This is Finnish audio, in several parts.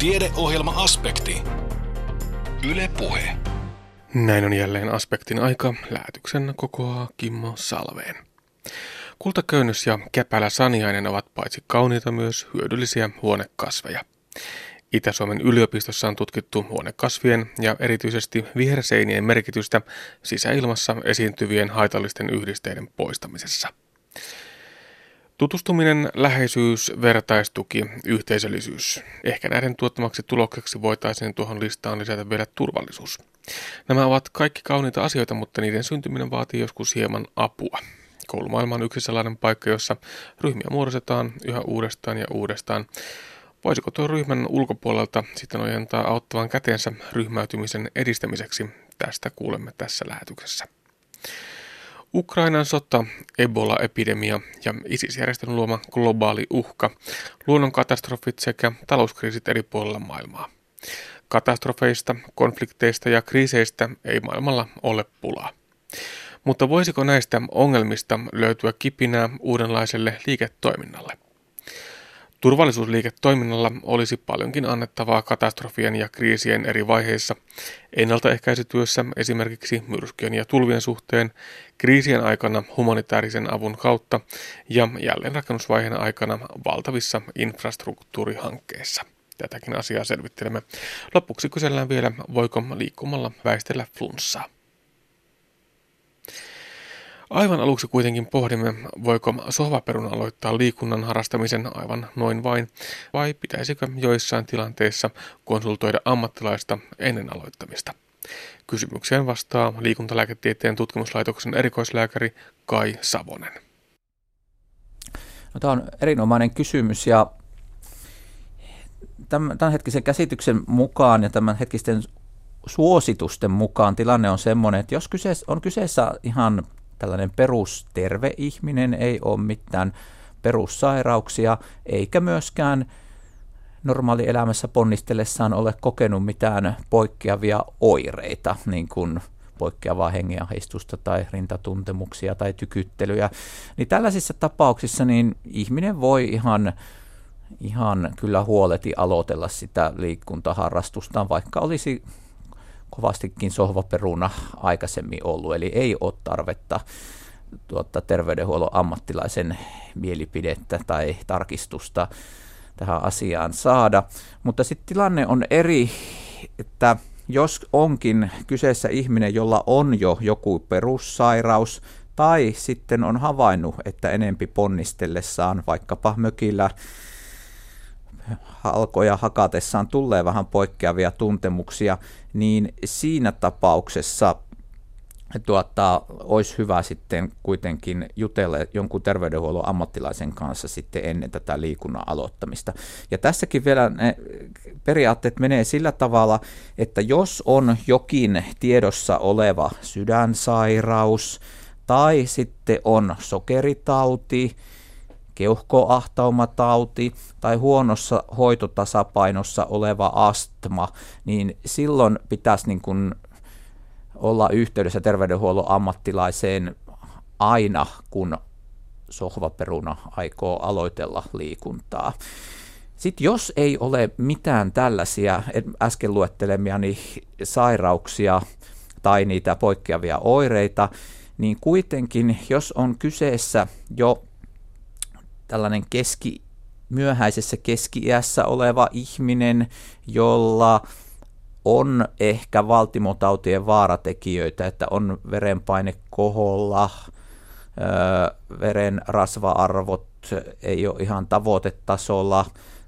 Tiedeohjelma-aspekti. Yle Puhe. Näin on jälleen aspektin aika. Lähetyksen kokoaa Kimmo Salveen. Kultaköynnys ja käpälä saniainen ovat paitsi kauniita myös hyödyllisiä huonekasveja. Itä-Suomen yliopistossa on tutkittu huonekasvien ja erityisesti viherseinien merkitystä sisäilmassa esiintyvien haitallisten yhdisteiden poistamisessa. Tutustuminen, läheisyys, vertaistuki, yhteisöllisyys. Ehkä näiden tuottamaksi tulokseksi voitaisiin tuohon listaan lisätä vielä turvallisuus. Nämä ovat kaikki kauniita asioita, mutta niiden syntyminen vaatii joskus hieman apua. Koulumaailma on yksi sellainen paikka, jossa ryhmiä muodostetaan yhä uudestaan ja uudestaan. Voisiko tuo ryhmän ulkopuolelta sitten ojentaa auttavan käteensä ryhmäytymisen edistämiseksi? Tästä kuulemme tässä lähetyksessä. Ukrainan sota, Ebola-epidemia ja ISIS-järjestön luoma globaali uhka, luonnonkatastrofit sekä talouskriisit eri puolilla maailmaa. Katastrofeista, konflikteista ja kriiseistä ei maailmalla ole pulaa. Mutta voisiko näistä ongelmista löytyä kipinää uudenlaiselle liiketoiminnalle? Turvallisuusliiketoiminnalla olisi paljonkin annettavaa katastrofien ja kriisien eri vaiheissa, ennaltaehkäisytyössä esimerkiksi myrskyjen ja tulvien suhteen, kriisien aikana humanitaarisen avun kautta ja jälleenrakennusvaiheen aikana valtavissa infrastruktuurihankkeissa. Tätäkin asiaa selvittelemme. Lopuksi kysellään vielä, voiko liikkumalla väistellä flunssaa. Aivan aluksi kuitenkin pohdimme, voiko sohvaperuna aloittaa liikunnan harrastamisen aivan noin vain, vai pitäisikö joissain tilanteissa konsultoida ammattilaista ennen aloittamista. Kysymykseen vastaa liikuntalääketieteen tutkimuslaitoksen erikoislääkäri Kai Savonen. No, tämä on erinomainen kysymys ja tämän hetkisen käsityksen mukaan ja tämän hetkisten suositusten mukaan tilanne on sellainen, että jos kyseessä, on kyseessä ihan tällainen perusterve ihminen, ei ole mitään perussairauksia, eikä myöskään normaali elämässä ponnistellessaan ole kokenut mitään poikkeavia oireita, niin kuin poikkeavaa hengenahdistusta tai rintatuntemuksia tai tykyttelyjä, niin tällaisissa tapauksissa niin ihminen voi ihan, ihan kyllä huoleti aloitella sitä liikuntaharrastustaan, vaikka olisi kovastikin sohvaperuna aikaisemmin ollut, eli ei ole tarvetta tuota, terveydenhuollon ammattilaisen mielipidettä tai tarkistusta tähän asiaan saada. Mutta sitten tilanne on eri, että jos onkin kyseessä ihminen, jolla on jo joku perussairaus, tai sitten on havainnut, että enempi ponnistellessaan vaikkapa mökillä halkoja hakatessaan tulee vähän poikkeavia tuntemuksia, niin siinä tapauksessa tuota, olisi hyvä sitten kuitenkin jutella jonkun terveydenhuollon ammattilaisen kanssa sitten ennen tätä liikunnan aloittamista. Ja tässäkin vielä ne periaatteet menee sillä tavalla, että jos on jokin tiedossa oleva sydänsairaus tai sitten on sokeritauti, keuhkoahtaumatauti tai huonossa hoitotasapainossa oleva astma, niin silloin pitäisi niin kuin olla yhteydessä terveydenhuollon ammattilaiseen aina, kun sohvaperuna aikoo aloitella liikuntaa. Sitten jos ei ole mitään tällaisia äsken luettelemiani sairauksia tai niitä poikkeavia oireita, niin kuitenkin jos on kyseessä jo tällainen keski, myöhäisessä keski-iässä oleva ihminen, jolla on ehkä valtimotautien vaaratekijöitä, että on verenpaine koholla, veren rasva-arvot ei ole ihan tavoitetasolla,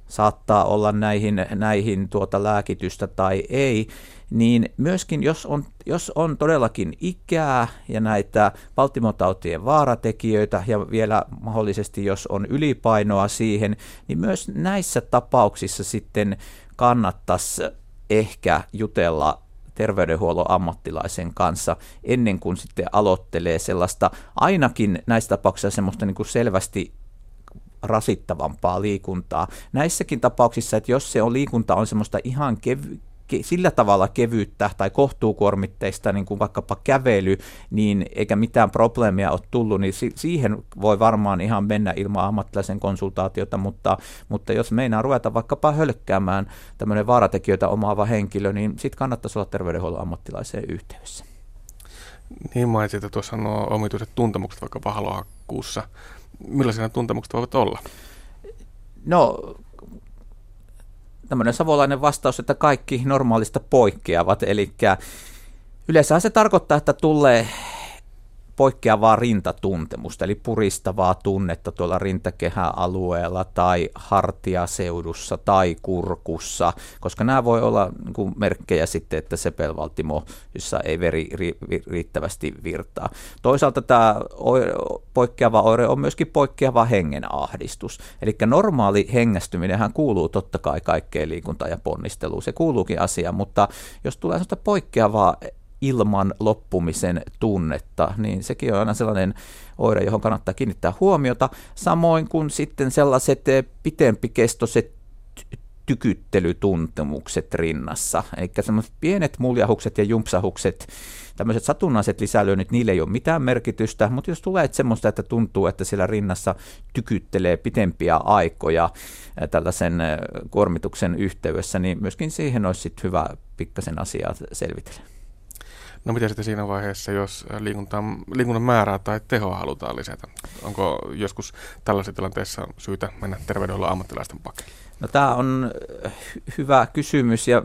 saattaa olla näihin, näihin tuota lääkitystä tai ei, niin myöskin jos on, jos on todellakin ikää ja näitä valtimotautien vaaratekijöitä ja vielä mahdollisesti jos on ylipainoa siihen, niin myös näissä tapauksissa sitten kannattaisi ehkä jutella terveydenhuollon ammattilaisen kanssa ennen kuin sitten aloittelee sellaista, ainakin näissä tapauksissa semmoista niin kuin selvästi rasittavampaa liikuntaa. Näissäkin tapauksissa, että jos se on liikunta on semmoista ihan kev- sillä tavalla kevyyttä tai kohtuukuormitteista, niin kuin vaikkapa kävely, niin eikä mitään probleemia ole tullut, niin siihen voi varmaan ihan mennä ilman ammattilaisen konsultaatiota, mutta, mutta jos meinaa ruveta vaikkapa hölkkäämään tämmöinen vaaratekijöitä omaava henkilö, niin sitten kannattaisi olla terveydenhuollon ammattilaiseen yhteydessä. Niin mainitsit, että tuossa nuo omituiset tuntemukset vaikka pahalohakkuussa. Millaisia tuntemukset voivat olla? No, tämmöinen savolainen vastaus, että kaikki normaalista poikkeavat, eli yleensä se tarkoittaa, että tulee poikkeavaa rintatuntemusta, eli puristavaa tunnetta tuolla rintakehäalueella tai hartiaseudussa tai kurkussa, koska nämä voi olla niin kuin merkkejä sitten, että sepelvaltimo, jossa ei veri riittävästi virtaa. Toisaalta tämä poikkeava oire on myöskin poikkeava hengenahdistus, eli normaali hengästyminenhän kuuluu totta kai kaikkeen liikuntaan ja ponnisteluun, se kuuluukin asiaan, mutta jos tulee sellaista poikkeavaa ilman loppumisen tunnetta, niin sekin on aina sellainen oire, johon kannattaa kiinnittää huomiota, samoin kuin sitten sellaiset eh, pitempikestoiset tykyttelytuntemukset rinnassa. Eli semmoiset pienet muljahukset ja jumpsahukset, tämmöiset satunnaiset lisälyönnit, niille ei ole mitään merkitystä, mutta jos tulee semmoista, että tuntuu, että siellä rinnassa tykyttelee pitempiä aikoja eh, tällaisen eh, kuormituksen yhteydessä, niin myöskin siihen olisi sitten hyvä pikkasen asiaa selvitellä. No mitä sitten siinä vaiheessa, jos liikunnan määrää tai tehoa halutaan lisätä? Onko joskus tällaisessa tilanteessa syytä mennä terveydenhuollon ammattilaisten pakeille? No tämä on hyvä kysymys ja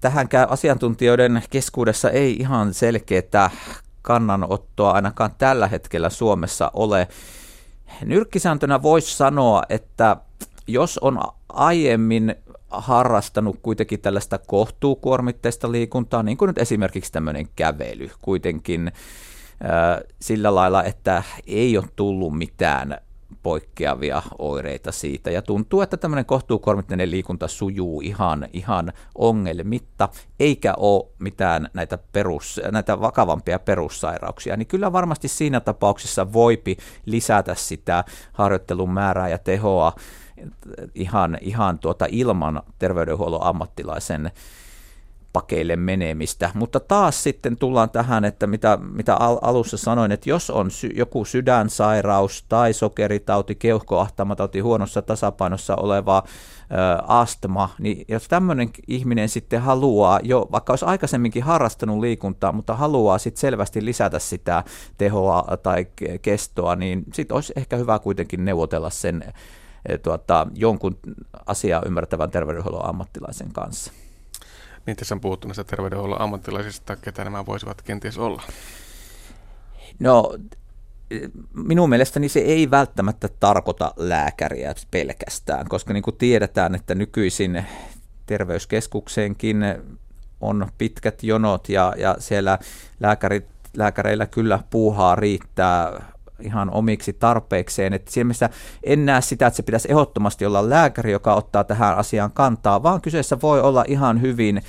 tähänkään asiantuntijoiden keskuudessa ei ihan selkeää kannanottoa ainakaan tällä hetkellä Suomessa ole. Nyrkkisääntönä voisi sanoa, että jos on aiemmin harrastanut kuitenkin tällaista kohtuukuormitteista liikuntaa, niin kuin nyt esimerkiksi tämmöinen kävely kuitenkin sillä lailla, että ei ole tullut mitään poikkeavia oireita siitä. Ja tuntuu, että tämmöinen kohtuukuormitteinen liikunta sujuu ihan, ihan ongelmitta, eikä ole mitään näitä, perus, näitä vakavampia perussairauksia. Niin kyllä varmasti siinä tapauksessa voipi lisätä sitä harjoittelun määrää ja tehoa ihan, ihan tuota ilman terveydenhuollon ammattilaisen pakeille menemistä. Mutta taas sitten tullaan tähän, että mitä, mitä al- alussa sanoin, että jos on sy- joku sydänsairaus tai sokeritauti, keuhkoahtamatauti, huonossa tasapainossa oleva ö, astma, niin jos tämmöinen ihminen sitten haluaa, jo vaikka olisi aikaisemminkin harrastanut liikuntaa, mutta haluaa sitten selvästi lisätä sitä tehoa tai kestoa, niin sitten olisi ehkä hyvä kuitenkin neuvotella sen tuota, jonkun asiaa ymmärtävän terveydenhuollon ammattilaisen kanssa. Niin tässä on puhuttu näistä terveydenhuollon ammattilaisista, ketä nämä voisivat kenties olla? No minun mielestäni se ei välttämättä tarkoita lääkäriä pelkästään, koska niin kuin tiedetään, että nykyisin terveyskeskukseenkin on pitkät jonot ja, ja siellä lääkärit, lääkäreillä kyllä puuhaa riittää ihan omiksi tarpeikseen. Että siinä mielessä en näe sitä, että se pitäisi ehdottomasti olla lääkäri, joka ottaa tähän asiaan kantaa, vaan kyseessä voi olla ihan hyvin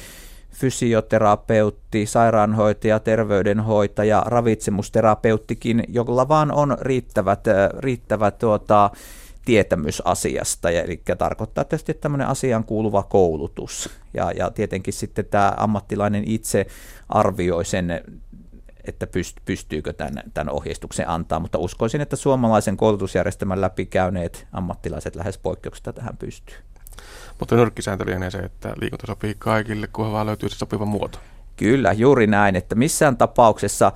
fysioterapeutti, sairaanhoitaja, terveydenhoitaja, ravitsemusterapeuttikin, jolla vaan on riittävät, riittävät tuota, tietämys asiasta, ja, eli tarkoittaa tietysti tämmöinen asiaan kuuluva koulutus. Ja, ja tietenkin sitten tämä ammattilainen itse arvioi sen että pystyykö tämän, tämän ohjeistuksen antaa, mutta uskoisin, että suomalaisen koulutusjärjestelmän läpikäyneet ammattilaiset lähes poikkeuksesta tähän pystyy. Mutta nyrkkisääntö lienee se, että liikunta sopii kaikille, kunhan vaan löytyy se sopiva muoto. Kyllä, juuri näin, että missään tapauksessa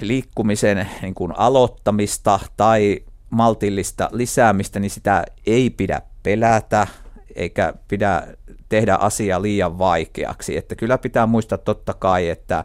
liikkumisen niin kuin aloittamista tai maltillista lisäämistä, niin sitä ei pidä pelätä, eikä pidä tehdä asiaa liian vaikeaksi. Että kyllä pitää muistaa totta kai, että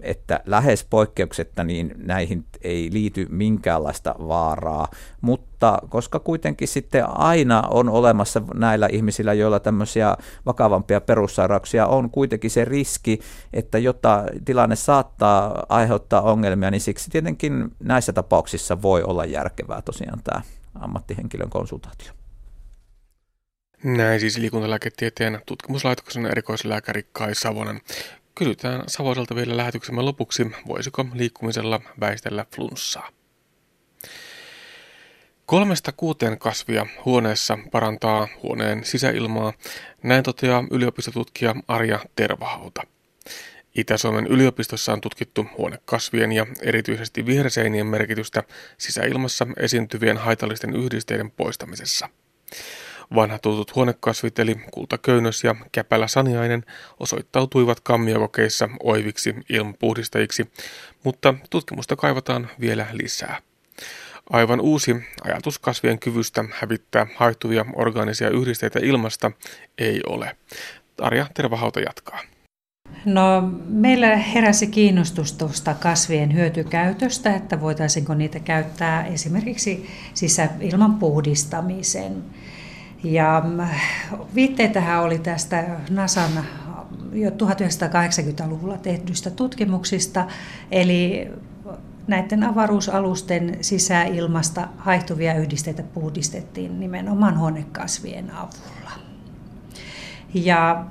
että lähes poikkeuksetta niin näihin ei liity minkäänlaista vaaraa, mutta koska kuitenkin sitten aina on olemassa näillä ihmisillä, joilla tämmöisiä vakavampia perussairauksia on kuitenkin se riski, että jotta tilanne saattaa aiheuttaa ongelmia, niin siksi tietenkin näissä tapauksissa voi olla järkevää tosiaan tämä ammattihenkilön konsultaatio. Näin siis liikuntalääketieteen tutkimuslaitoksen erikoislääkäri Kai Savonen. Kysytään Savoiselta vielä lähetyksemme lopuksi, voisiko liikkumisella väistellä flunssaa. Kolmesta kuuteen kasvia huoneessa parantaa huoneen sisäilmaa, näin toteaa yliopistotutkija Arja Tervahauta. Itä-Suomen yliopistossa on tutkittu huonekasvien ja erityisesti viherseinien merkitystä sisäilmassa esiintyvien haitallisten yhdisteiden poistamisessa. Vanha tutut huonekasvit eli kultaköynnös ja käpälä saniainen osoittautuivat kammiokokeissa oiviksi ilmapuhdistajiksi, mutta tutkimusta kaivataan vielä lisää. Aivan uusi ajatus kasvien kyvystä hävittää haihtuvia orgaanisia yhdisteitä ilmasta ei ole. Arja Tervahauta jatkaa. No, meillä heräsi kiinnostus tuosta kasvien hyötykäytöstä, että voitaisiinko niitä käyttää esimerkiksi sisäilman puhdistamiseen. Ja mm, viitteitähän oli tästä NASAn jo 1980-luvulla tehdyistä tutkimuksista, eli näiden avaruusalusten sisäilmasta haihtuvia yhdisteitä puhdistettiin nimenomaan huonekasvien avulla. Ja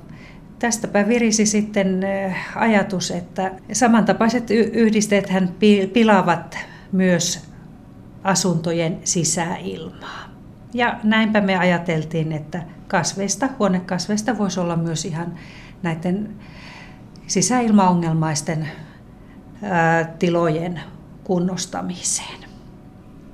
tästäpä virisi sitten eh, ajatus, että samantapaiset yhdisteet pilaavat myös asuntojen sisäilmaa. Ja näinpä me ajateltiin, että kasveista, huonekasveista voisi olla myös ihan näiden sisäilmaongelmaisten tilojen kunnostamiseen.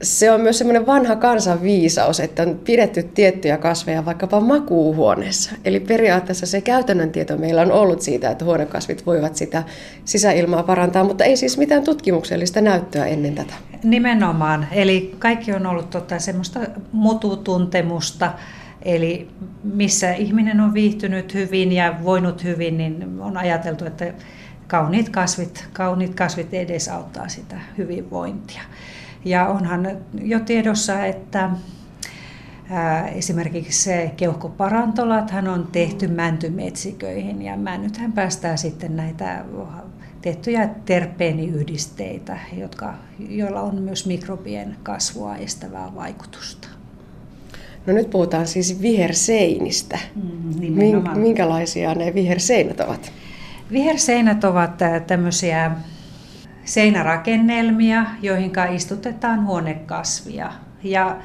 Se on myös semmoinen vanha kansanviisaus, että on pidetty tiettyjä kasveja vaikkapa makuuhuoneessa. Eli periaatteessa se käytännön tieto meillä on ollut siitä, että huonekasvit voivat sitä sisäilmaa parantaa, mutta ei siis mitään tutkimuksellista näyttöä ennen tätä. Nimenomaan. Eli kaikki on ollut tota semmoista mututuntemusta, Eli missä ihminen on viihtynyt hyvin ja voinut hyvin, niin on ajateltu, että kauniit kasvit, kauniit kasvit edesauttaa sitä hyvinvointia. Ja onhan jo tiedossa, että esimerkiksi se keuhkoparantolathan on tehty mäntymetsiköihin ja männythän päästää sitten näitä tiettyjä terpeeniyhdisteitä, jotka, joilla on myös mikrobien kasvua estävää vaikutusta. No nyt puhutaan siis viherseinistä. Mm, Minkälaisia ne viherseinät ovat? Viherseinät ovat tämmöisiä seinärakennelmia, joihin istutetaan huonekasvia. Ja,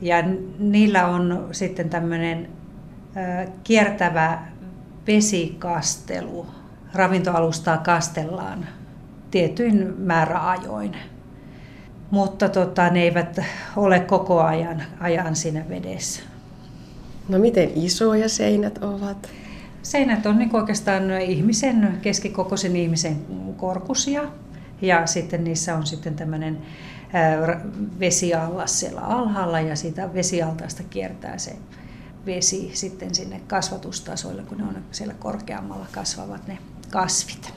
ja niillä on sitten tämmöinen kiertävä vesikastelu. Ravintoalustaa kastellaan tietyin määräajoin. Mutta tota, ne eivät ole koko ajan, ajan siinä vedessä. No miten isoja seinät ovat? Seinät on niin oikeastaan ihmisen, keskikokoisen ihmisen korkusia ja sitten niissä on sitten tämmöinen vesiallas siellä alhaalla ja siitä vesialtaasta kiertää se vesi sitten sinne kasvatustasoille, kun ne on siellä korkeammalla kasvavat ne kasvit.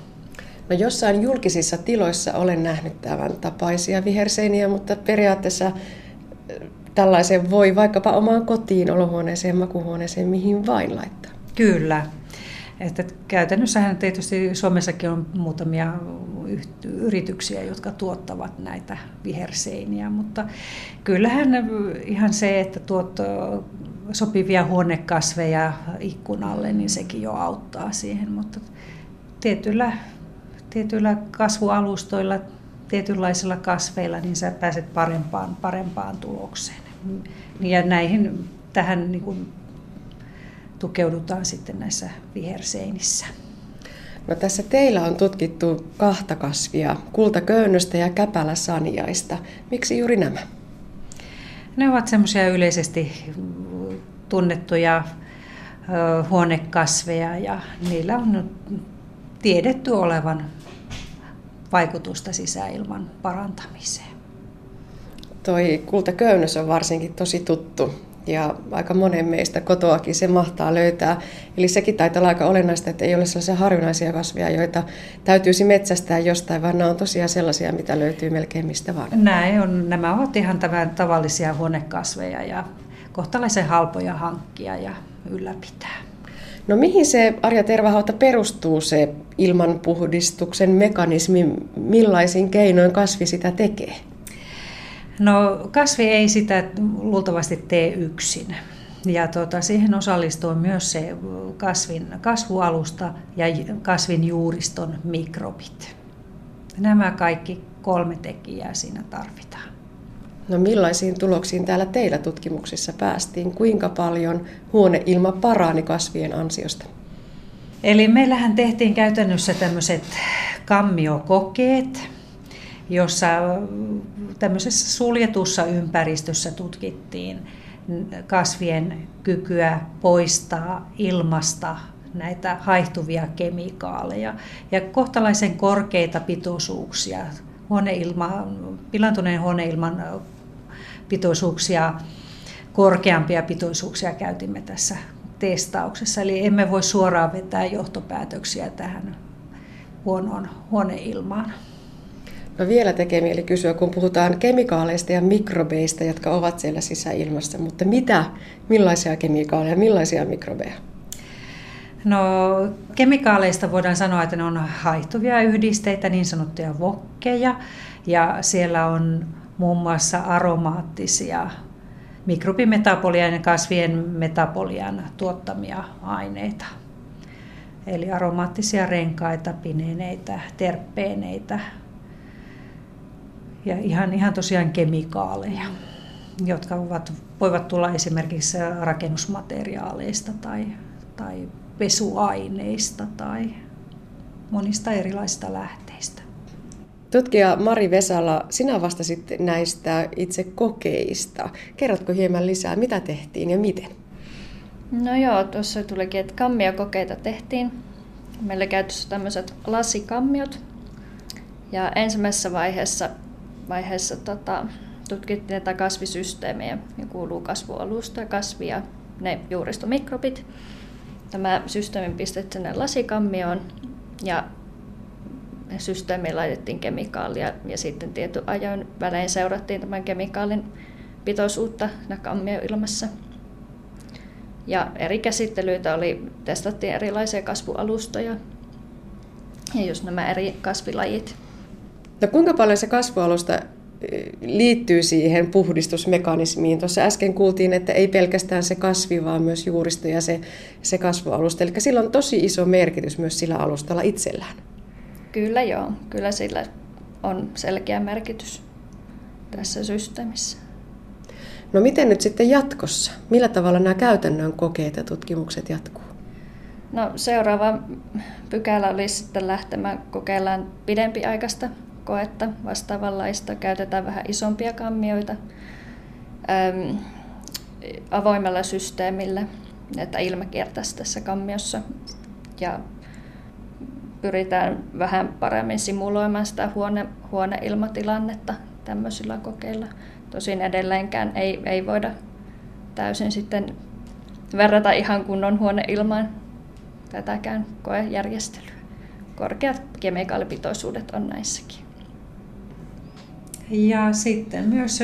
No jossain julkisissa tiloissa olen nähnyt tämän tapaisia viherseiniä, mutta periaatteessa tällaisen voi vaikkapa omaan kotiin, olohuoneeseen, makuhuoneeseen, mihin vain laittaa. Kyllä. Että käytännössähän tietysti Suomessakin on muutamia yrityksiä, jotka tuottavat näitä viherseiniä, mutta kyllähän ihan se, että tuot sopivia huonekasveja ikkunalle, niin sekin jo auttaa siihen, mutta tietyillä, tietyillä kasvualustoilla, tietynlaisilla kasveilla, niin sä pääset parempaan, parempaan tulokseen. Ja näihin, tähän niin kuin tukeudutaan sitten näissä viherseinissä. No tässä teillä on tutkittu kahta kasvia, kultaköynnöstä ja käpäläsaniaista. Miksi juuri nämä? Ne ovat semmoisia yleisesti tunnettuja huonekasveja ja niillä on tiedetty olevan vaikutusta sisäilman parantamiseen. Toi kultaköynnös on varsinkin tosi tuttu ja aika monen meistä kotoakin se mahtaa löytää. Eli sekin taitaa olla aika olennaista, että ei ole sellaisia harvinaisia kasveja, joita täytyisi metsästää jostain, vaan nämä on tosiaan sellaisia, mitä löytyy melkein mistä vaan. Näin on, nämä ovat ihan tämän tavallisia huonekasveja ja kohtalaisen halpoja hankkia ja ylläpitää. No mihin se Arja Tervahauta perustuu se ilmanpuhdistuksen mekanismi, millaisin keinoin kasvi sitä tekee? No kasvi ei sitä luultavasti tee yksin. Ja tuota, siihen osallistuu myös se kasvin kasvualusta ja kasvin juuriston mikrobit. Nämä kaikki kolme tekijää siinä tarvitaan. No millaisiin tuloksiin täällä teillä tutkimuksissa päästiin? Kuinka paljon huoneilma parani kasvien ansiosta? Eli meillähän tehtiin käytännössä tämmöiset kammiokokeet, jossa tämmöisessä suljetussa ympäristössä tutkittiin kasvien kykyä poistaa ilmasta näitä haihtuvia kemikaaleja ja kohtalaisen korkeita pitoisuuksia, huoneilma, pilantuneen huoneilman pitoisuuksia, korkeampia pitoisuuksia käytimme tässä testauksessa. Eli emme voi suoraan vetää johtopäätöksiä tähän huonoon huoneilmaan. No vielä tekee mieli kysyä, kun puhutaan kemikaaleista ja mikrobeista, jotka ovat siellä sisäilmassa, mutta mitä, millaisia kemikaaleja, millaisia mikrobeja? No kemikaaleista voidaan sanoa, että ne on haihtuvia yhdisteitä, niin sanottuja vokkeja, ja siellä on muun muassa aromaattisia mikrobimetabolian ja kasvien metabolian tuottamia aineita. Eli aromaattisia renkaita, pineeneitä, terppeeneitä ja ihan, ihan tosiaan kemikaaleja, jotka ovat, voivat tulla esimerkiksi rakennusmateriaaleista tai, tai pesuaineista tai monista erilaisista lähteistä. Tutkija Mari Vesala, sinä vastasit näistä itse kokeista. Kerrotko hieman lisää, mitä tehtiin ja miten? No joo, tuossa tulikin, että kammiokokeita tehtiin. Meillä käytössä tämmöiset lasikammiot. Ja ensimmäisessä vaiheessa, vaiheessa tota, tutkittiin näitä kasvisysteemejä, ja kuuluu kasvualusta, ja ne juuristomikrobit. Tämä systeemi pistettiin sinne lasikammioon ja systeemiin laitettiin kemikaalia ja sitten tietyn ajan välein seurattiin tämän kemikaalin pitoisuutta kammioilmassa. Ja eri käsittelyitä oli, testattiin erilaisia kasvualustoja ja just nämä eri kasvilajit. No kuinka paljon se kasvualusta liittyy siihen puhdistusmekanismiin. Tuossa äsken kuultiin, että ei pelkästään se kasvi, vaan myös juuristo ja se, se kasvualusta. Eli sillä on tosi iso merkitys myös sillä alustalla itsellään. Kyllä joo, kyllä sillä on selkeä merkitys tässä systeemissä. No miten nyt sitten jatkossa? Millä tavalla nämä käytännön kokeet ja tutkimukset jatkuu? No seuraava pykälä olisi sitten lähtemään kokeillaan pidempiaikaista koetta vastaavanlaista. Käytetään vähän isompia kammioita äm, avoimella systeemillä, että ilma kiertäisi tässä kammiossa. Ja pyritään vähän paremmin simuloimaan sitä huone, huoneilmatilannetta tämmöisillä kokeilla. Tosin edelleenkään ei, ei voida täysin sitten verrata ihan kunnon huoneilmaan tätäkään koejärjestelyä. Korkeat kemikaalipitoisuudet on näissäkin. Ja sitten myös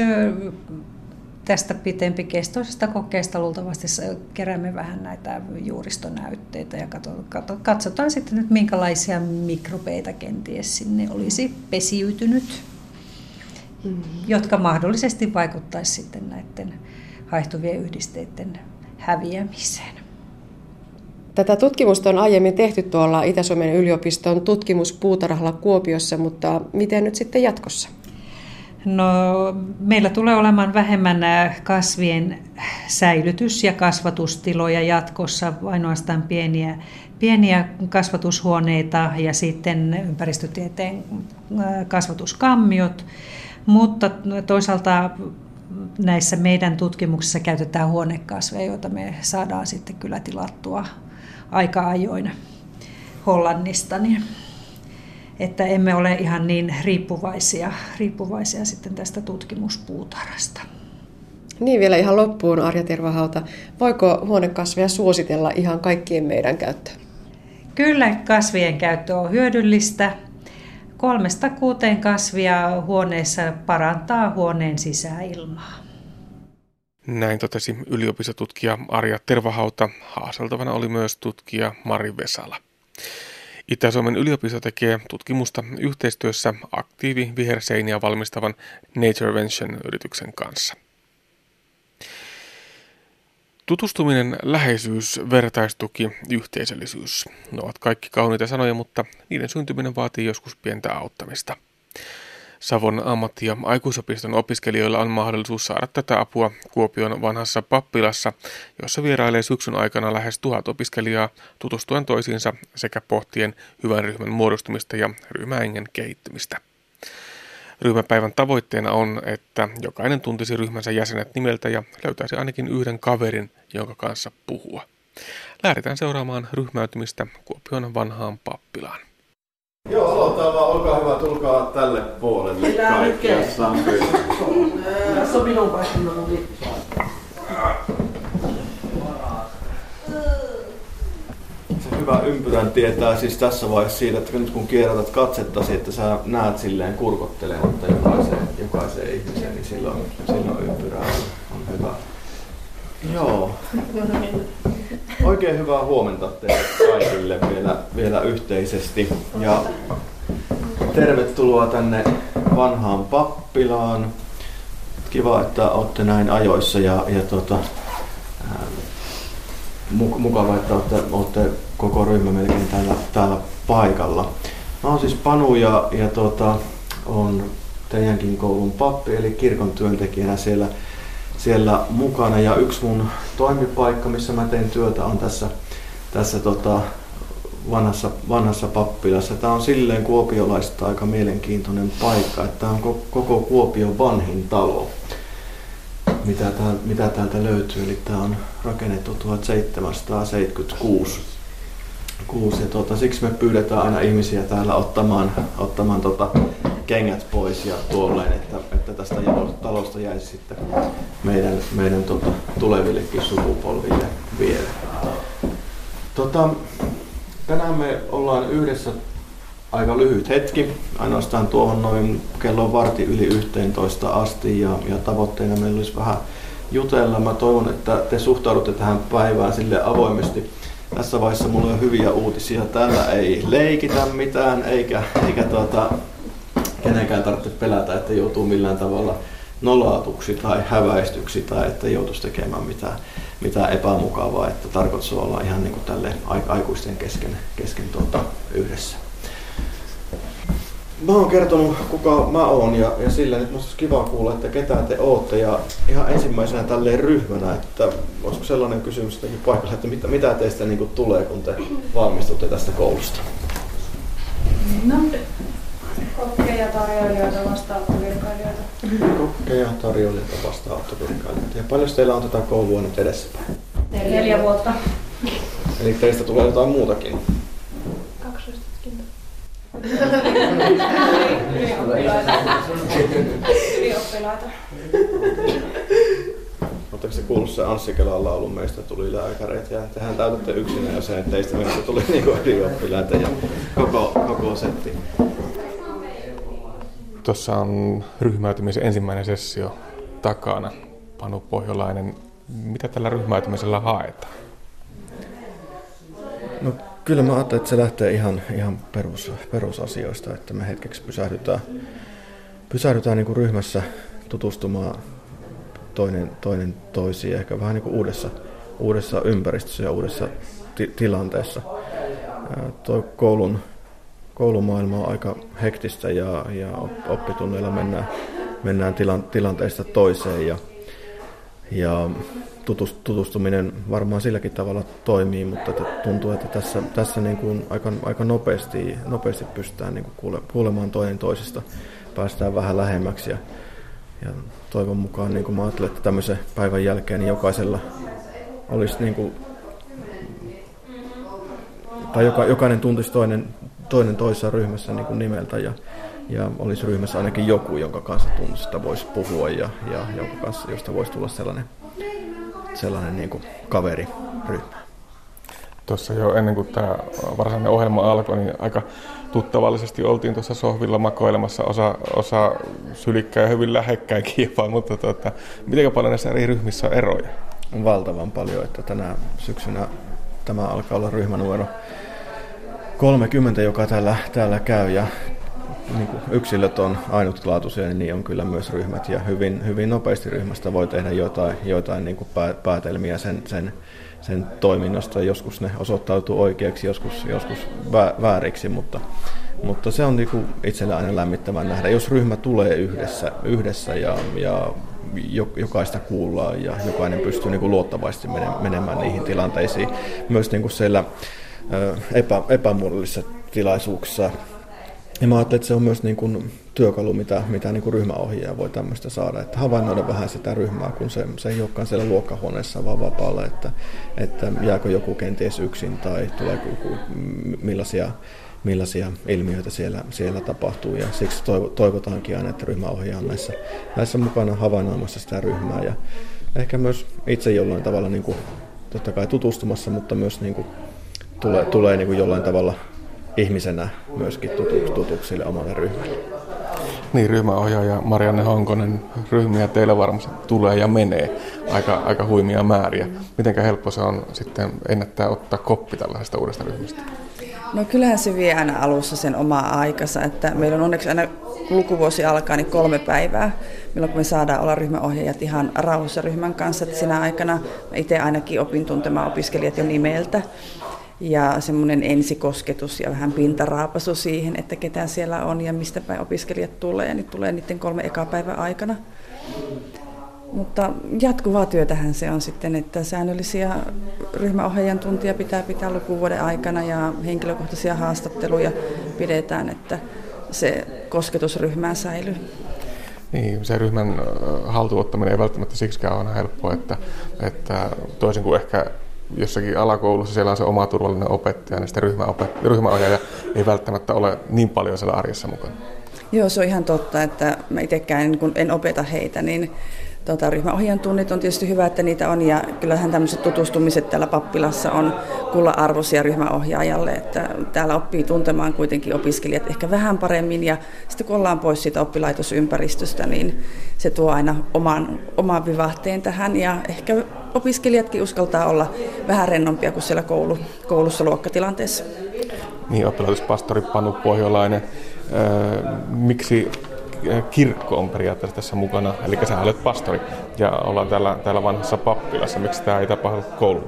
tästä pitempikestoisesta kokeesta luultavasti keräämme vähän näitä juuristonäytteitä ja katsotaan sitten, että minkälaisia mikrobeita kenties sinne olisi pesiytynyt, mm-hmm. jotka mahdollisesti vaikuttaisi sitten näiden haihtuvien yhdisteiden häviämiseen. Tätä tutkimusta on aiemmin tehty tuolla Itä-Suomen yliopiston tutkimuspuutarhalla Kuopiossa, mutta miten nyt sitten jatkossa? No, meillä tulee olemaan vähemmän kasvien säilytys- ja kasvatustiloja jatkossa, ainoastaan pieniä, pieniä kasvatushuoneita ja sitten ympäristötieteen kasvatuskammiot, mutta toisaalta näissä meidän tutkimuksissa käytetään huonekasveja, joita me saadaan sitten kyllä tilattua aika ajoin Hollannista. Niin että emme ole ihan niin riippuvaisia, riippuvaisia sitten tästä tutkimuspuutarhasta. Niin vielä ihan loppuun Arja Tervahauta. Voiko huonekasveja suositella ihan kaikkien meidän käyttöön? Kyllä kasvien käyttö on hyödyllistä. Kolmesta kuuteen kasvia huoneessa parantaa huoneen sisäilmaa. Näin totesi yliopistotutkija Arja Tervahauta. Haaseltavana oli myös tutkija Mari Vesala. Itä-Suomen yliopisto tekee tutkimusta yhteistyössä aktiivi viherseiniä valmistavan Naturevention-yrityksen kanssa. Tutustuminen, läheisyys, vertaistuki, yhteisöllisyys. Ne ovat kaikki kauniita sanoja, mutta niiden syntyminen vaatii joskus pientä auttamista. Savon ammatti- ja aikuisopiston opiskelijoilla on mahdollisuus saada tätä apua Kuopion vanhassa pappilassa, jossa vierailee syksyn aikana lähes tuhat opiskelijaa tutustuen toisiinsa sekä pohtien hyvän ryhmän muodostumista ja ryhmäengen kehittymistä. Ryhmäpäivän tavoitteena on, että jokainen tuntisi ryhmänsä jäsenet nimeltä ja löytäisi ainakin yhden kaverin, jonka kanssa puhua. Lähdetään seuraamaan ryhmäytymistä Kuopion vanhaan pappilaan. Joo, aloitetaan vaan. Olkaa hyvä, tulkaa tälle puolelle kaikki, jos on Tässä on minun paikka, minun Se hyvä ympyrän tietää siis tässä vaiheessa siitä, että nyt kun kierrätät katsettasi, että sä näet silleen kurkottelematta jokaiseen, jokaiseen ihmiseen, niin silloin, silloin ympyrä on, on hyvä. Joo. Oikein hyvää huomenta teille kaikille vielä, vielä yhteisesti. Ja tervetuloa tänne vanhaan pappilaan. Kiva, että olette näin ajoissa ja, ja tota, mukava, että olette, olette koko ryhmä melkein täällä, täällä paikalla. Mä oon siis Panu ja, ja tota, on teidänkin koulun pappi, eli kirkon työntekijänä siellä siellä mukana. Ja yksi mun toimipaikka, missä mä teen työtä, on tässä, tässä tota, vanhassa, vanhassa pappilassa. Tämä on silleen kuopiolaista aika mielenkiintoinen paikka, että tämä on koko Kuopion vanhin talo, mitä, täältä, mitä täältä löytyy. Eli tämä on rakennettu 1776. Kuusi. Ja tuota, siksi me pyydetään aina ihmisiä täällä ottamaan, ottamaan tota, kengät pois ja tuolleen, että, että tästä talosta jäisi sitten meidän, meidän tota, tulevillekin sukupolville vielä. Tota, tänään me ollaan yhdessä aika lyhyt hetki, ainoastaan tuohon noin kello varti yli 11 asti ja, ja tavoitteena meillä olisi vähän jutella. Mä toivon, että te suhtaudutte tähän päivään sille avoimesti. Tässä vaiheessa mulla on hyviä uutisia. Täällä ei leikitä mitään eikä, eikä tuota, kenenkään tarvitse pelätä, että joutuu millään tavalla nolaatuksi tai häväistyksi tai että joutuisi tekemään mitään, mitään epämukavaa. Että tarkoitus on olla ihan niin kuin tälle aikuisten kesken, kesken tuota, yhdessä. Mä oon kertonut, kuka mä oon ja, ja silleen, että musta olisi kiva kuulla, että ketä te ootte. Ja ihan ensimmäisenä tälleen ryhmänä, että olisiko sellainen kysymys jotenkin paikalla, että mitä, mitä teistä niin kuin tulee, kun te valmistutte tästä koulusta? No, kokkeja, tarjoilijoita, vastaanottovirkailijoita. Kokkeja, tarjoilijoita, vastaanottovirkailijoita. Ja paljon teillä on tätä koulua nyt edessäpäin? Neljä, Neljä vuotta. Eli teistä tulee jotain muutakin? 12 Ylioppilaita. Oletteko se kuullut se Anssi Kelan laulun meistä tuli lääkäreitä ja tehän täytätte yksinä jo sen, että teistä meistä tuli niinku ylioppilaita ja koko, koko setti. Tuossa on ryhmäytymisen ensimmäinen sessio takana. Panu Pohjolainen, mitä tällä ryhmäytymisellä haetaan? No kyllä mä ajattelen, että se lähtee ihan, ihan perus, perusasioista, että me hetkeksi pysähdytään, pysähdytään niin kuin ryhmässä tutustumaan toinen, toinen toisiin ehkä vähän niin kuin uudessa, uudessa ympäristössä ja uudessa ti- tilanteessa. tuo koulun koulumaailma on aika hektistä ja, ja oppitunneilla mennään, mennään tilan, tilanteesta toiseen ja, ja tutustuminen varmaan silläkin tavalla toimii, mutta tuntuu, että tässä, tässä niin kuin aika, aika nopeasti, nopeasti pystytään niin kuin kuule, kuulemaan toinen toisesta, päästään vähän lähemmäksi ja, ja toivon mukaan niin kuin mä ajattelen, että tämmöisen päivän jälkeen niin jokaisella olisi niin kuin, tai joka, jokainen tuntisi toinen, toinen toisessa ryhmässä niin kuin nimeltä ja, ja olisi ryhmässä ainakin joku, jonka kanssa tunnista voisi puhua ja, ja jonka kanssa, josta voisi tulla sellainen, sellainen niin kuin kaveriryhmä. Tuossa jo ennen kuin tämä varsinainen ohjelma alkoi, niin aika tuttavallisesti oltiin tuossa sohvilla makoilemassa, osa, osa sylikkää ja hyvin lähekkäinkin jopa, mutta tuota, miten paljon näissä eri ryhmissä on eroja? Valtavan paljon, että tänä syksynä tämä alkaa olla ryhmänumero 30, joka täällä, täällä käy ja niin kuin yksilöt on ainutlaatuisia, niin on kyllä myös ryhmät ja hyvin, hyvin nopeasti ryhmästä voi tehdä jotain, jotain niin kuin päätelmiä sen, sen, sen toiminnasta. Joskus ne osoittautuu oikeaksi, joskus, joskus vääriksi, mutta, mutta se on niinku itselle aina lämmittävän nähdä, jos ryhmä tulee yhdessä, yhdessä ja, ja jokaista kuullaan ja jokainen pystyy niin kuin luottavaisesti menemään niihin tilanteisiin. Myös niin kuin siellä epä, epämuodollisissa tilaisuuksissa. Ja mä ajattelen, että se on myös niin kuin työkalu, mitä, mitä niin kuin ryhmäohjaaja voi tämmöistä saada, että havainnoida vähän sitä ryhmää, kun se, se ei olekaan siellä luokkahuoneessa vaan vapaalla, että, että jääkö joku kenties yksin tai tulee millaisia millaisia ilmiöitä siellä, siellä tapahtuu. Ja siksi toivotaankin aina, että ryhmäohjaaja on näissä, näissä mukana havainnoimassa sitä ryhmää. Ja ehkä myös itse jollain tavalla niin kuin, totta kai tutustumassa, mutta myös niin kuin, tulee, tulee niin kuin jollain tavalla ihmisenä myöskin tutuksi, tutuksi sille omalle ryhmälle. Niin, ryhmäohjaaja Marianne Honkonen, ryhmiä teillä varmasti tulee ja menee aika, aika huimia määriä. Miten helppo se on sitten ennättää ottaa koppi tällaisesta uudesta ryhmästä? No kyllähän se vie aina alussa sen omaa aikansa, että meillä on onneksi aina lukuvuosi alkaa, niin kolme päivää, milloin me saadaan olla ryhmäohjaajat ihan rauhassa ryhmän kanssa. Että sinä aikana itse ainakin opin tuntemaan opiskelijat jo nimeltä ja semmoinen ensikosketus ja vähän pintaraapasu siihen, että ketä siellä on ja mistä päin opiskelijat tulee, niin tulee niiden kolme eka päivän aikana. Mutta jatkuvaa työtähän se on sitten, että säännöllisiä ryhmäohjaajan tuntia pitää pitää lukuvuoden aikana ja henkilökohtaisia haastatteluja pidetään, että se kosketusryhmään säilyy. Niin, se ryhmän haltuottaminen ei välttämättä siksikään aina helppoa, että, että toisin kuin ehkä jossakin alakoulussa siellä on se oma turvallinen opettaja, niin sitten ryhmäopet- ryhmäohjaaja ei välttämättä ole niin paljon siellä arjessa mukana. Joo, se on ihan totta, että mä itsekään kun en opeta heitä, niin tota, ryhmäohjaajan tunnit on tietysti hyvä, että niitä on ja kyllähän tämmöiset tutustumiset täällä pappilassa on kulla arvoisia ryhmäohjaajalle, että täällä oppii tuntemaan kuitenkin opiskelijat ehkä vähän paremmin ja sitten kun ollaan pois siitä oppilaitosympäristöstä, niin se tuo aina oman, oman vivahteen tähän ja ehkä opiskelijatkin uskaltaa olla vähän rennompia kuin siellä koulu, koulussa luokkatilanteessa. Niin, oppilaitospastori Panu Pohjolainen. Öö, miksi kirkko on periaatteessa tässä mukana, eli sä olet pastori ja ollaan täällä, täällä vanhassa pappilassa. Miksi tämä ei tapahdu koululla?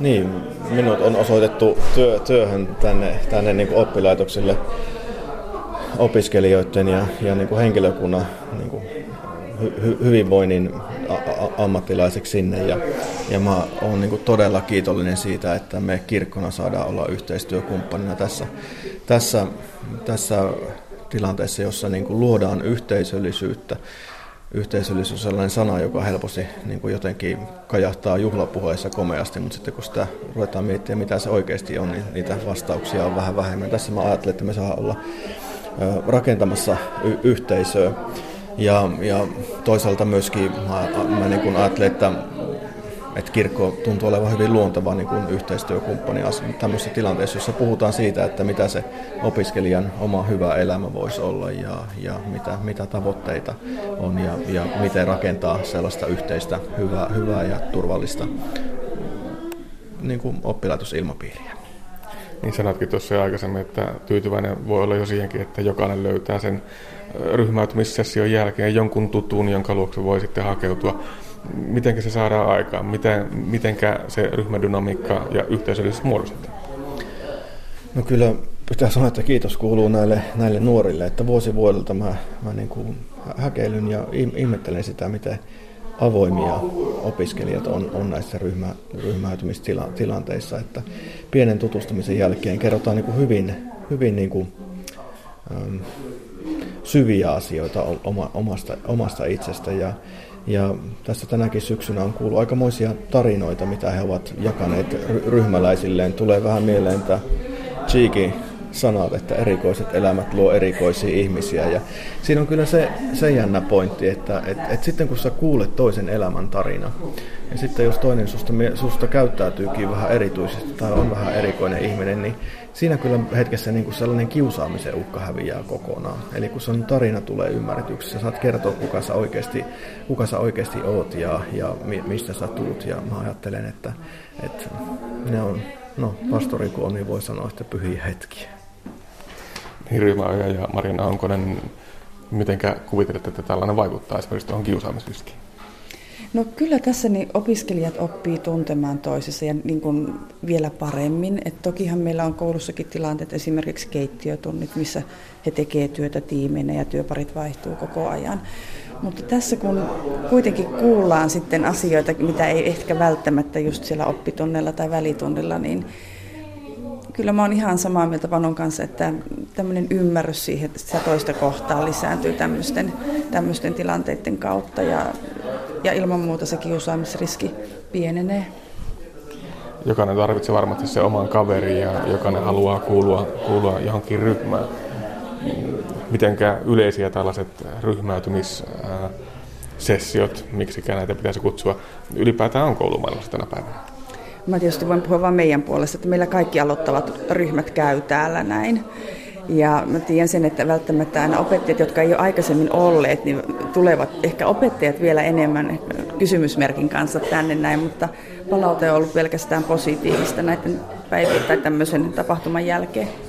Niin, minut on osoitettu työ, työhön tänne, tänne niin kuin oppilaitoksille opiskelijoiden ja, ja niin kuin henkilökunnan niin kuin hy, hyvinvoinnin ammattilaiseksi sinne. Ja, ja mä oon niin todella kiitollinen siitä, että me kirkkona saadaan olla yhteistyökumppanina tässä, tässä, tässä tilanteessa, jossa niin kuin luodaan yhteisöllisyyttä. Yhteisöllisyys on sellainen sana, joka helposti niin kuin jotenkin kajahtaa juhlapuheissa komeasti, mutta sitten kun sitä ruvetaan miettimään, mitä se oikeasti on, niin niitä vastauksia on vähän vähemmän. Tässä mä ajattelen, että me saa olla rakentamassa y- yhteisöä. Ja, ja toisaalta myöskin mä, mä niin kuin ajattelen, että että kirkko tuntuu olevan hyvin luonteva niin kuin yhteistyökumppani tämmöisessä tilanteessa, jossa puhutaan siitä, että mitä se opiskelijan oma hyvä elämä voisi olla ja, ja mitä, mitä tavoitteita on ja, ja miten rakentaa sellaista yhteistä hyvää, hyvää ja turvallista niin kuin oppilaitosilmapiiriä. Niin sanotkin tuossa jo aikaisemmin, että tyytyväinen voi olla jo siihenkin, että jokainen löytää sen ryhmäytymissession jälkeen jonkun tutun, jonka luokse voi sitten hakeutua miten se saadaan aikaan, miten, mitenkä se ryhmädynamiikka ja yhteisöllisyys muodostetaan? No kyllä pitää sanoa, että kiitos kuuluu näille, näille nuorille, että vuosi vuodelta mä, mä niin kuin häkeilyn ja ihmettelen sitä, miten avoimia opiskelijat on, on näissä ryhmä, ryhmäytymistilanteissa, että pienen tutustumisen jälkeen kerrotaan niin kuin hyvin, hyvin niin kuin, äm, syviä asioita oma, omasta, omasta itsestä ja ja tässä tänäkin syksynä on kuullut aikamoisia tarinoita, mitä he ovat jakaneet ryhmäläisilleen. Tulee vähän mieleen tämä Cheeky sanat, että erikoiset elämät luo erikoisia ihmisiä. Ja siinä on kyllä se, se jännä pointti, että et, et sitten kun sä kuulet toisen elämän tarina, ja sitten jos toinen susta, susta käyttäytyykin vähän erityisesti tai on vähän erikoinen ihminen, niin siinä kyllä hetkessä niin kuin sellainen kiusaamisen uhka häviää kokonaan. Eli kun sun tarina tulee ymmärretyksi, sä saat kertoa, kuka sä oikeasti, kuka sä oikeasti oot ja, ja mistä sä tuut. Ja mä ajattelen, että, että ne on, no pastori kun on, niin voi sanoa, että pyhiä hetkiä. Hirviö ja Marina Onkonen, miten kuvittelette, että tällainen vaikuttaa esimerkiksi tuohon kiusaamisriskiin? No kyllä tässä niin opiskelijat oppii tuntemaan toisessa ja niin kuin vielä paremmin. Et tokihan meillä on koulussakin tilanteet, esimerkiksi keittiötunnit, missä he tekevät työtä tiimeinä ja työparit vaihtuu koko ajan. Mutta tässä kun kuitenkin kuullaan sitten asioita, mitä ei ehkä välttämättä just siellä oppitunnella tai välitunnilla, niin kyllä mä oon ihan samaa mieltä Panon kanssa, että tämmöinen ymmärrys siihen, että sitä toista kohtaa lisääntyy tämmöisten, tämmöisten tilanteiden kautta ja, ja ilman muuta se kiusaamisriski pienenee. Jokainen tarvitsee varmasti se oman kaverin ja jokainen haluaa kuulua, kuulua johonkin ryhmään. Mitenkä yleisiä tällaiset ryhmäytymissessiot, miksi näitä pitäisi kutsua, ylipäätään on koulumaailmassa tänä päivänä? Mä tietysti voin puhua vain meidän puolesta, että meillä kaikki aloittavat ryhmät käy täällä näin. Ja mä tiedän sen, että välttämättä aina opettajat, jotka ei ole aikaisemmin olleet, niin tulevat ehkä opettajat vielä enemmän kysymysmerkin kanssa tänne näin, mutta palaute on ollut pelkästään positiivista näiden päivien tai tämmöisen tapahtuman jälkeen.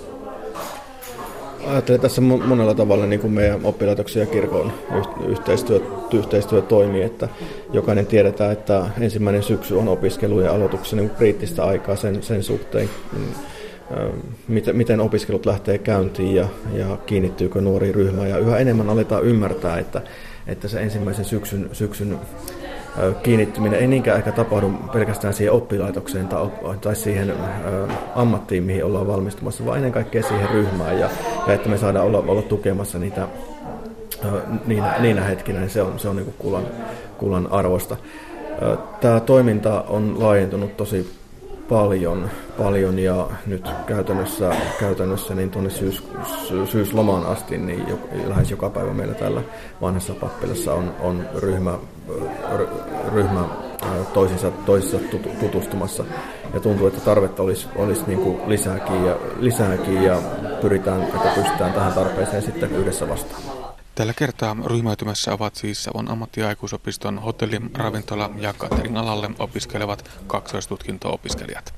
Ajattelen tässä monella tavalla niin kuin meidän oppilaitoksen ja kirkon yhteistyö, yhteistyö toimii, että jokainen tiedetään, että ensimmäinen syksy on opiskelu ja aloituksen niin kriittistä aikaa sen, sen suhteen, miten, miten opiskelut lähtee käyntiin ja, ja kiinnittyykö nuori ryhmä. Ja yhä enemmän aletaan ymmärtää, että, että se ensimmäisen syksyn, syksyn kiinnittyminen ei niinkään ehkä tapahdu pelkästään siihen oppilaitokseen tai, siihen ammattiin, mihin ollaan valmistumassa, vaan ennen kaikkea siihen ryhmään ja, ja että me saadaan olla, olla tukemassa niitä niinä, niinä hetkinä, niin se on, se on niin kulan, kulan arvosta. Tämä toiminta on laajentunut tosi paljon, paljon ja nyt käytännössä, käytännössä niin tuonne syys, syyslomaan asti niin jo, lähes joka päivä meillä täällä vanhassa pappilassa on, on ryhmä, ryhmä toisinsa, toisissa tutustumassa. Ja tuntuu, että tarvetta olisi, olisi niin kuin lisääkin, ja, lisääkin ja pyritään, että pystytään tähän tarpeeseen sitten yhdessä vastaamaan. Tällä kertaa ryhmäytymässä ovat siis Savon ammattiaikuisopiston hotelli, ravintola ja catering alalle opiskelevat kaksoistutkinto-opiskelijat.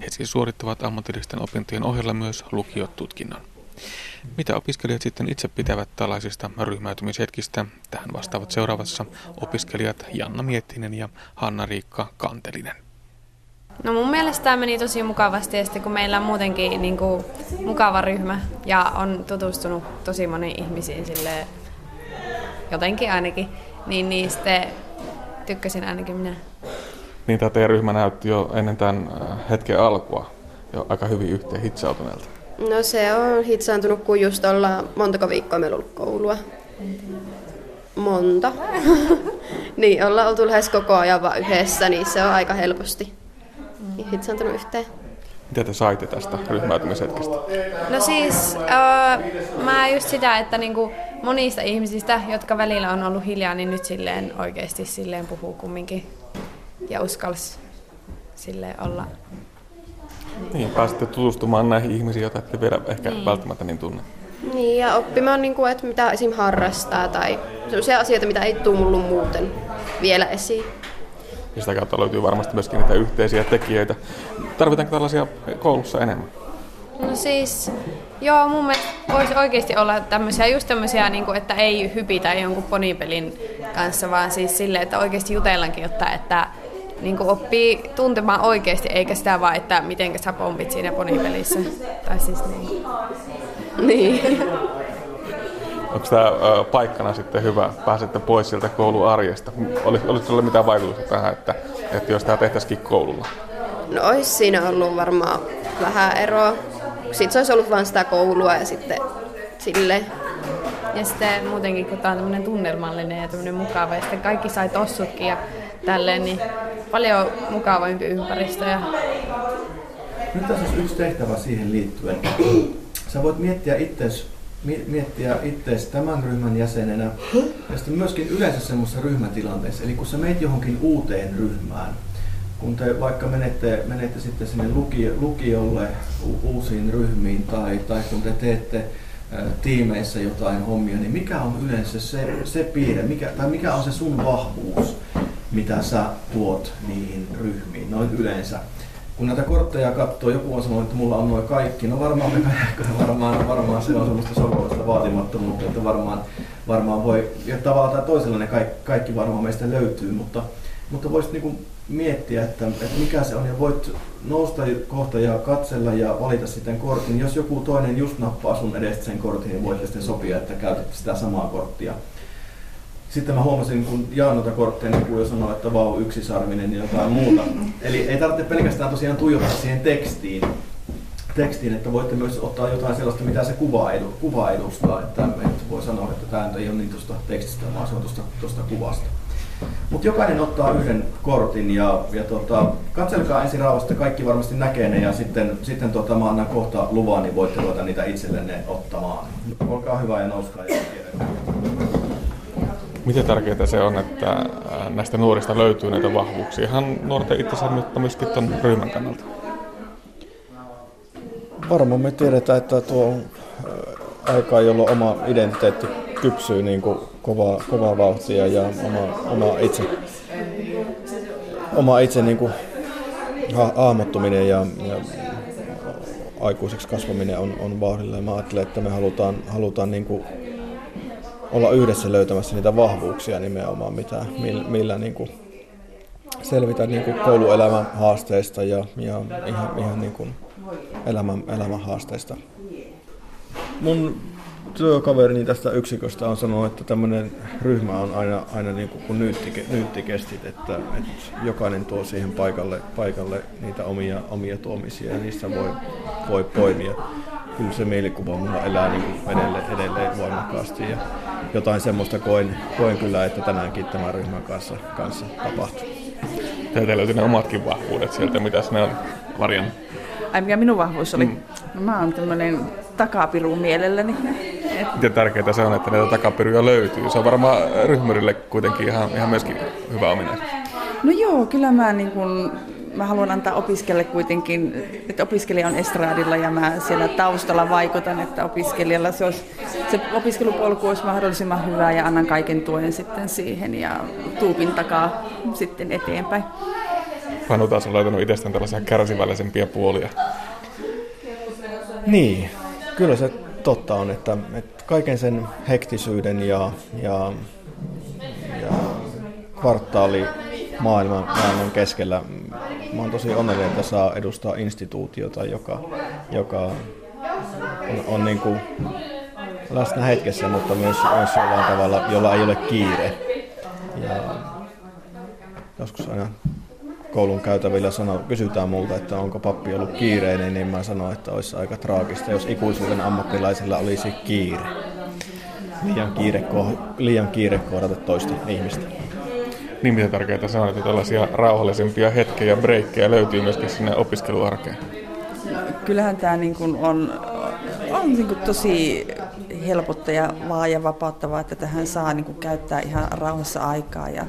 He siis suorittavat ammatillisten opintojen ohella myös lukiotutkinnon. Mitä opiskelijat sitten itse pitävät tällaisista ryhmäytymishetkistä? Tähän vastaavat seuraavassa opiskelijat Janna Miettinen ja Hanna-Riikka Kantelinen. No mun mielestä tämä meni tosi mukavasti, ja kun meillä on muutenkin niin kuin, mukava ryhmä ja on tutustunut tosi moniin ihmisiin silleen, jotenkin ainakin, niin, niin sitten tykkäsin ainakin minä. Niin tämä teidän ryhmä näytti jo ennen tämän äh, hetken alkua jo aika hyvin yhteen hitsautuneelta. No se on hitsaantunut, kun just ollaan montako viikkoa meillä ollut koulua. Monta. niin, ollaan oltu lähes koko ajan vaan yhdessä, niin se on aika helposti hitsaantunut yhteen. Mitä te saitte tästä ryhmäytymishetkestä? No siis, äh, mä just sitä, että niinku monista ihmisistä, jotka välillä on ollut hiljaa, niin nyt silleen oikeasti silleen puhuu kumminkin ja uskalsi silleen olla. Niin, pääsitte tutustumaan näihin ihmisiin, joita ette vielä ehkä niin. välttämättä niin tunne. Niin, ja oppimaan, niin kuin, että mitä esim. harrastaa tai sellaisia asioita, mitä ei tullut muuten vielä esiin. Ja sitä kautta löytyy varmasti myöskin niitä yhteisiä tekijöitä. Tarvitaanko tällaisia koulussa enemmän? No siis, joo, mun mielestä voisi oikeasti olla tämmöisiä, just tämmöisiä, niin kuin, että ei hypitä jonkun ponipelin kanssa, vaan siis silleen, että oikeasti jutellaankin, jotta että niin kuin oppii tuntemaan oikeasti, eikä sitä vaan, että miten sä pompit siinä ponipelissä. Tai siis niin. Niin. Onko tämä paikkana sitten hyvä, pääsette pois sieltä kouluarjesta? Olisiko sinulla mitään vaikutusta tähän, että, että jos tämä tehtäisikin koululla? No olisi siinä ollut varmaan vähän eroa. Sitten se olisi ollut vain sitä koulua ja sitten sille. Ja sitten muutenkin, kun tämä on tämmöinen tunnelmallinen ja tämmöinen mukava, ja sitten kaikki sai tossutkin ja tälleen, niin paljon mukavampi ympäristö. Ja... Nyt tässä olisi yksi tehtävä siihen liittyen. Sä voit miettiä itsesi miettiä itseäsi tämän ryhmän jäsenenä ja sitten myöskin yleensä semmoisessa ryhmätilanteessa. Eli kun sä meet johonkin uuteen ryhmään, kun te vaikka menette, menette sitten sinne lukio, lukiolle uusiin ryhmiin tai, tai kun te teette tiimeissä jotain hommia, niin mikä on yleensä se, se piirre, mikä, tai mikä on se sun vahvuus, mitä sä tuot niihin ryhmiin noin yleensä? kun näitä kortteja katsoo, joku on sanonut, että mulla on noin kaikki. No varmaan me varmaan, varmaan se on semmoista sovellista vaatimattomuutta, että varmaan, varmaan voi, ja tavallaan tai toisella ne kaikki, kaikki varmaan meistä löytyy, mutta mutta voisit niinku miettiä, että, että mikä se on ja voit nousta kohta ja katsella ja valita sitten kortin. Jos joku toinen just nappaa sun edestä sen kortin, niin voit sitten sopia, että käytät sitä samaa korttia. Sitten mä huomasin, kun jaan noita kortteja, niin kun jo sanoi, että vau, yksisarvinen ja jotain muuta. Eli ei tarvitse pelkästään tosiaan tuijottaa siihen tekstiin, tekstiin, että voitte myös ottaa jotain sellaista, mitä se kuva edustaa. Että, että voi sanoa, että tämä ei ole niin tuosta tekstistä, vaan se on tuosta, tuosta kuvasta. Mutta jokainen ottaa yhden kortin ja, ja tota, katselkaa ensin rauhassa, kaikki varmasti näkee ne ja sitten, sitten tota, mä annan kohta luvan, niin voitte ruveta niitä itsellenne ottamaan. Olkaa hyvä ja nouskaa ja Miten tärkeää se on, että näistä nuorista löytyy näitä vahvuuksia, ihan nuorten itsensä, mutta myöskin tuon ryhmän kannalta? Varmaan me tiedetään, että tuo aika, jolloin oma identiteetti kypsyy niin kuin kovaa, kovaa vauhtia ja oma, oma itse, oma itse niin kuin ha, ja, ja aikuiseksi kasvaminen on, on vauhdilla. Ja mä ajattelen, että me halutaan, halutaan niin kuin olla yhdessä löytämässä niitä vahvuuksia nimenomaan, mitä, millä niin kuin selvitä niin kuin kouluelämän haasteista ja, ja ihan, ihan niin kuin elämän, elämän haasteista. Mun työkaverini tästä yksiköstä on sanonut, että tämmöinen ryhmä on aina, aina niin kuin, kuin nyytti, nyyttikestit, että, että jokainen tuo siihen paikalle, paikalle niitä omia, omia tuomisia ja niissä voi, voi poimia. Kyllä se mielikuva mulla elää niin kuin edelleen, edelleen voimakkaasti ja jotain semmoista koen, koen kyllä, että tänäänkin tämän ryhmän kanssa, kanssa tapahtuu. Teiltä löytyy ne omatkin vahvuudet sieltä, mitä ne on Marian? Ai mikä minun vahvuus oli? Mm. No, mä oon tämmönen takapiru mielelläni. Miten tärkeää se on, että näitä takapiruja löytyy? Se on varmaan ryhmyrille kuitenkin ihan, ihan myöskin hyvä ominaisuus. No joo, kyllä mä, niin kun, mä haluan antaa opiskelijalle kuitenkin, että opiskelija on estraadilla ja mä siellä taustalla vaikutan, että opiskelijalla se, olisi, se opiskelupolku olisi mahdollisimman hyvä ja annan kaiken tuen sitten siihen ja tuupin takaa sitten eteenpäin. Panu taas on löytänyt itsestään tällaisia kärsivällisempiä puolia. Niin, kyllä se totta on, että, että kaiken sen hektisyyden ja, ja, ja kvartaali maailman, maailman keskellä mä oon tosi onnellinen, että saa edustaa instituutiota, joka, joka on, on niin kuin läsnä hetkessä, mutta myös, myös jollain tavalla, jolla ei ole kiire. Ja joskus aina koulun käytävillä sano, kysytään multa, että onko pappi ollut kiireinen, niin mä sanon, että olisi aika traagista, jos ikuisuuden ammattilaisilla olisi kiire. Liian kiire, liian kiire kohdata toista ihmistä. Niin mitä tärkeää se on, että tällaisia rauhallisempia hetkiä ja breikkejä löytyy myöskin sinne opiskeluarkeen. Kyllähän tämä niin kuin on, on niin kuin tosi helpottavaa ja vapauttavaa, että tähän saa niin kuin käyttää ihan rauhassa aikaa. Ja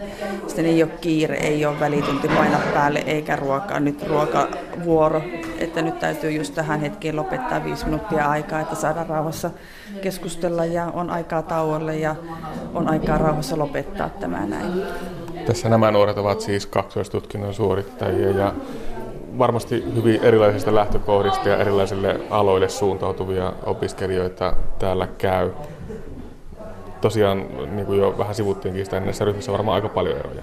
sitten ei ole kiire, ei ole välitunti paina päälle eikä ruokaa. Nyt ruokavuoro, että nyt täytyy just tähän hetkeen lopettaa viisi minuuttia aikaa, että saadaan rauhassa keskustella ja on aikaa tauolle ja on aikaa rauhassa lopettaa tämä näin. Tässä nämä nuoret ovat siis kaksoistutkinnon suorittajia ja varmasti hyvin erilaisista lähtökohdista ja erilaisille aloille suuntautuvia opiskelijoita täällä käy. Tosiaan, niin kuin jo vähän sivuttiinkin sitä, niin näissä ryhmissä on varmaan aika paljon eroja.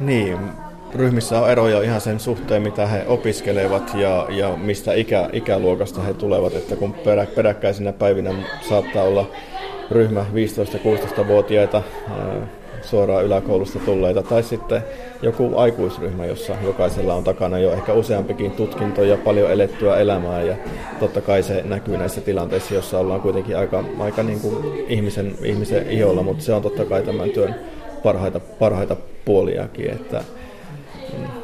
Niin, ryhmissä on eroja ihan sen suhteen, mitä he opiskelevat ja, ja mistä ikä, ikäluokasta he tulevat. Että kun perä, peräkkäisinä päivinä saattaa olla ryhmä 15-16-vuotiaita suoraan yläkoulusta tulleita, tai sitten joku aikuisryhmä, jossa jokaisella on takana jo ehkä useampikin tutkinto ja paljon elettyä elämää, ja totta kai se näkyy näissä tilanteissa, jossa ollaan kuitenkin aika, aika niin kuin ihmisen, ihmisen iholla, mutta se on totta kai tämän työn parhaita, parhaita puoliakin, että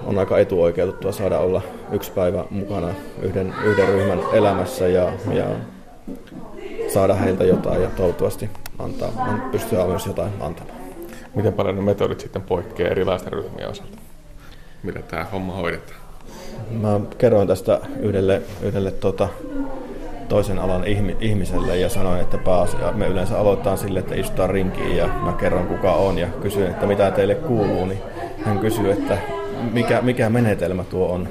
on aika etuoikeutettua saada olla yksi päivä mukana yhden, yhden ryhmän elämässä ja, ja saada heiltä jotain ja toivottavasti antaa, pystyä myös jotain antamaan. Miten paljon ne metodit sitten poikkeaa erilaisten ryhmien osalta? Millä tämä homma hoidetaan? Mä kerroin tästä yhdelle, yhdelle tota, toisen alan ihmiselle ja sanoin, että pääasia, me yleensä aloitetaan sille, että istutaan rinkiin ja mä kerron kuka on ja kysyn, että mitä teille kuuluu, niin hän kysyy, että mikä, mikä menetelmä tuo on.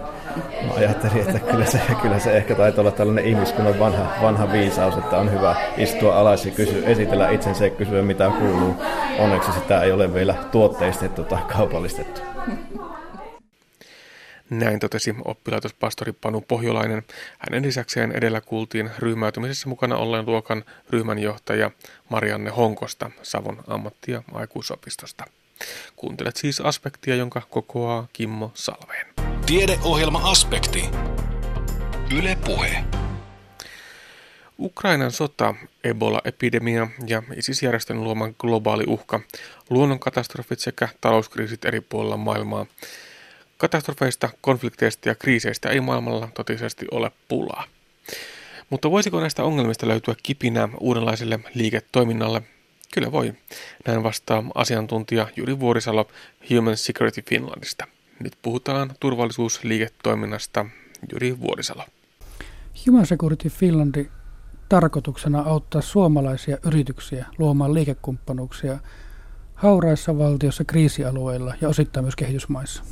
Mä ajattelin, että kyllä se, kyllä se ehkä taitaa olla tällainen ihmiskunnan vanha, vanha viisaus, että on hyvä istua alas ja kysy, esitellä itsensä ja kysyä mitä kuuluu. Onneksi sitä ei ole vielä tuotteistettu tai kaupallistettu. Näin totesi oppilaitospastori Panu Pohjolainen. Hänen lisäkseen edellä kuultiin ryhmäytymisessä mukana olleen luokan ryhmänjohtaja Marianne Honkosta Savon ammatti- ja aikuisopistosta. Kuuntelet siis aspektia, jonka kokoaa Kimmo Salveen. Tiedeohjelma Aspekti. Yle Puhe. Ukrainan sota, Ebola-epidemia ja ISIS-järjestön luoma globaali uhka, luonnonkatastrofit sekä talouskriisit eri puolilla maailmaa. Katastrofeista, konflikteista ja kriiseistä ei maailmalla totisesti ole pulaa. Mutta voisiko näistä ongelmista löytyä kipinä uudenlaiselle liiketoiminnalle? Kyllä voi. Näin vastaa asiantuntija Juri Vuorisalo Human Security Finlandista. Nyt puhutaan turvallisuusliiketoiminnasta. Juri Vuorisalo. Human Security Finlandin tarkoituksena auttaa suomalaisia yrityksiä luomaan liikekumppanuuksia hauraissa valtiossa, kriisialueilla ja osittain myös kehitysmaissa.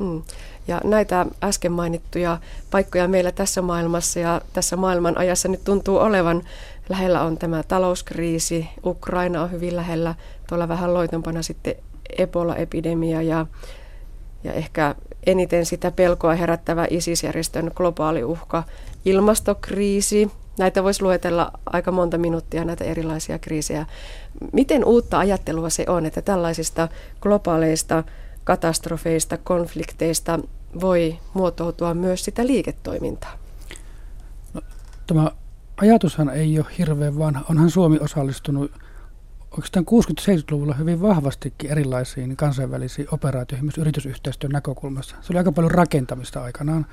Mm. Ja näitä äsken mainittuja paikkoja meillä tässä maailmassa ja tässä maailman ajassa nyt tuntuu olevan. Lähellä on tämä talouskriisi, Ukraina on hyvin lähellä, tuolla vähän loitompana sitten Ebola-epidemia ja, ja ehkä eniten sitä pelkoa herättävä ISIS-järjestön globaali uhka, ilmastokriisi. Näitä voisi luetella aika monta minuuttia, näitä erilaisia kriisejä. Miten uutta ajattelua se on, että tällaisista globaaleista katastrofeista, konflikteista voi muotoutua myös sitä liiketoimintaa? No, tämä ajatushan ei ole hirveän vanha. Onhan Suomi osallistunut oikeastaan 60-70-luvulla hyvin vahvastikin erilaisiin kansainvälisiin operaatioihin myös yritysyhteistyön näkökulmassa. Se oli aika paljon rakentamista aikanaan,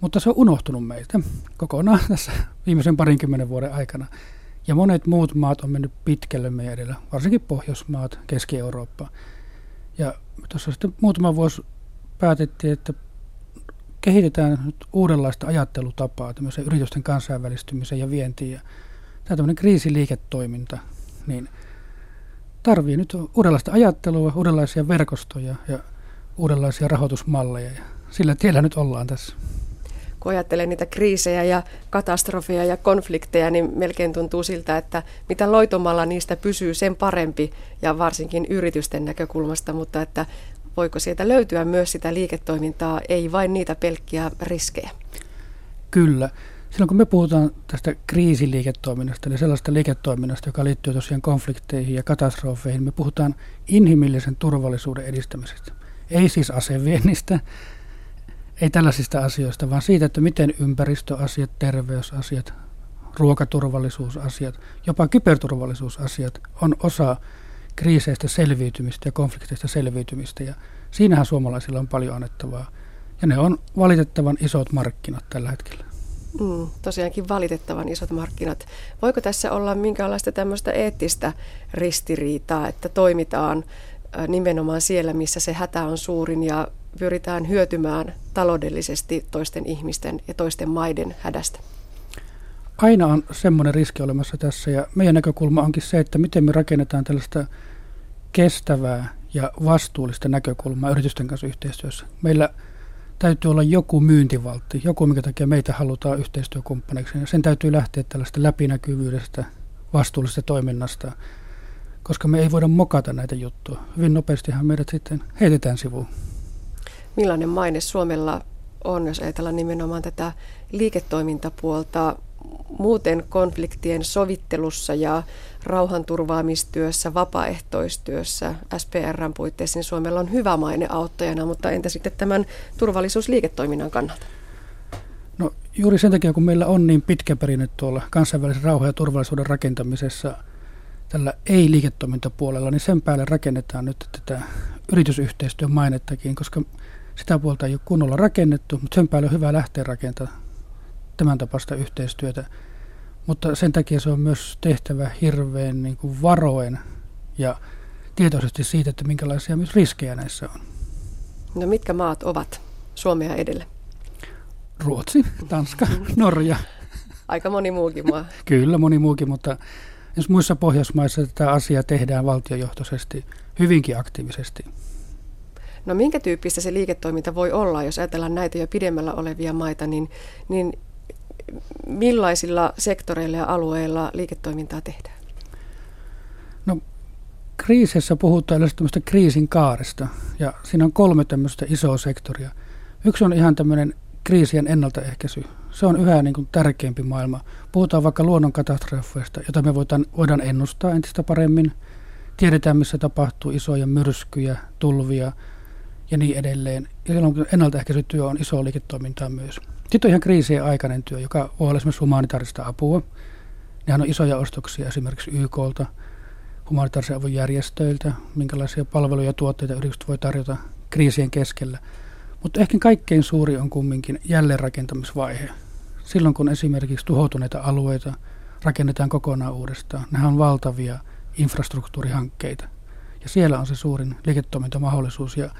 mutta se on unohtunut meiltä kokonaan tässä viimeisen parinkymmenen vuoden aikana. Ja monet muut maat on mennyt pitkälle meidän edellä, varsinkin Pohjoismaat, Keski-Eurooppa. Ja tuossa sitten muutama vuosi päätettiin, että kehitetään nyt uudenlaista ajattelutapaa tämmöisen yritysten kansainvälistymiseen ja vientiin. Ja tämä tämmöinen kriisiliiketoiminta, niin tarvii nyt uudenlaista ajattelua, uudenlaisia verkostoja ja uudenlaisia rahoitusmalleja. Ja sillä tiellä nyt ollaan tässä kun ajattelee niitä kriisejä ja katastrofeja ja konflikteja, niin melkein tuntuu siltä, että mitä loitomalla niistä pysyy, sen parempi ja varsinkin yritysten näkökulmasta, mutta että voiko sieltä löytyä myös sitä liiketoimintaa, ei vain niitä pelkkiä riskejä? Kyllä. Silloin kun me puhutaan tästä kriisiliiketoiminnasta, eli sellaista liiketoiminnasta, joka liittyy tosiaan konflikteihin ja katastrofeihin, me puhutaan inhimillisen turvallisuuden edistämisestä. Ei siis aseviennistä, ei tällaisista asioista, vaan siitä, että miten ympäristöasiat, terveysasiat, ruokaturvallisuusasiat, jopa kyberturvallisuusasiat on osa kriiseistä selviytymistä ja konflikteista selviytymistä. Ja siinähän suomalaisilla on paljon annettavaa. Ja ne on valitettavan isot markkinat tällä hetkellä. Mm, tosiaankin valitettavan isot markkinat. Voiko tässä olla minkäänlaista tämmöistä eettistä ristiriitaa, että toimitaan nimenomaan siellä, missä se hätä on suurin ja pyritään hyötymään taloudellisesti toisten ihmisten ja toisten maiden hädästä? Aina on semmoinen riski olemassa tässä ja meidän näkökulma onkin se, että miten me rakennetaan tällaista kestävää ja vastuullista näkökulmaa yritysten kanssa yhteistyössä. Meillä täytyy olla joku myyntivaltti, joku, minkä takia meitä halutaan yhteistyökumppaneiksi. Ja sen täytyy lähteä tällaista läpinäkyvyydestä, vastuullisesta toiminnasta, koska me ei voida mokata näitä juttuja. Hyvin nopeastihan meidät sitten heitetään sivuun millainen maine Suomella on, jos ajatellaan nimenomaan tätä liiketoimintapuolta muuten konfliktien sovittelussa ja rauhanturvaamistyössä, vapaaehtoistyössä, SPRn puitteissa, niin Suomella on hyvä maine auttajana, mutta entä sitten tämän turvallisuusliiketoiminnan kannalta? No juuri sen takia, kun meillä on niin pitkä perinne tuolla kansainvälisen rauhan ja turvallisuuden rakentamisessa tällä ei-liiketoimintapuolella, niin sen päälle rakennetaan nyt tätä yritysyhteistyön mainettakin, koska sitä puolta ei ole kunnolla rakennettu, mutta sen päälle on hyvä lähteä rakentamaan tämän tapasta yhteistyötä. Mutta sen takia se on myös tehtävä hirveän niin kuin varoen ja tietoisesti siitä, että minkälaisia myös riskejä näissä on. No mitkä maat ovat Suomea edellä? Ruotsi, Tanska, Norja. Aika moni muukin maa. Kyllä, moni muukin, mutta jos muissa Pohjoismaissa tätä asiaa tehdään valtiojohtoisesti hyvinkin aktiivisesti. No minkä tyyppistä se liiketoiminta voi olla, jos ajatellaan näitä jo pidemmällä olevia maita, niin, niin millaisilla sektoreilla ja alueilla liiketoimintaa tehdään? No kriisissä puhutaan tämmöistä kriisin kaaresta ja siinä on kolme tämmöistä isoa sektoria. Yksi on ihan tämmöinen kriisien ennaltaehkäisy. Se on yhä niin kuin tärkeämpi maailma. Puhutaan vaikka luonnonkatastrofeista, jota me voidaan, voidaan ennustaa entistä paremmin. Tiedetään, missä tapahtuu isoja myrskyjä, tulvia ja niin edelleen. Ja silloin ennaltaehkäisytyö on iso liiketoimintaa myös. Sitten on ihan kriisien aikainen työ, joka voi olla esimerkiksi humanitaarista apua. Nehän on isoja ostoksia esimerkiksi YKlta, humanitaarisen avun järjestöiltä, minkälaisia palveluja ja tuotteita yritykset voi tarjota kriisien keskellä. Mutta ehkä kaikkein suuri on kumminkin jälleenrakentamisvaihe. Silloin kun esimerkiksi tuhoutuneita alueita rakennetaan kokonaan uudestaan, nehän on valtavia infrastruktuurihankkeita. Ja siellä on se suurin liiketoimintamahdollisuus ja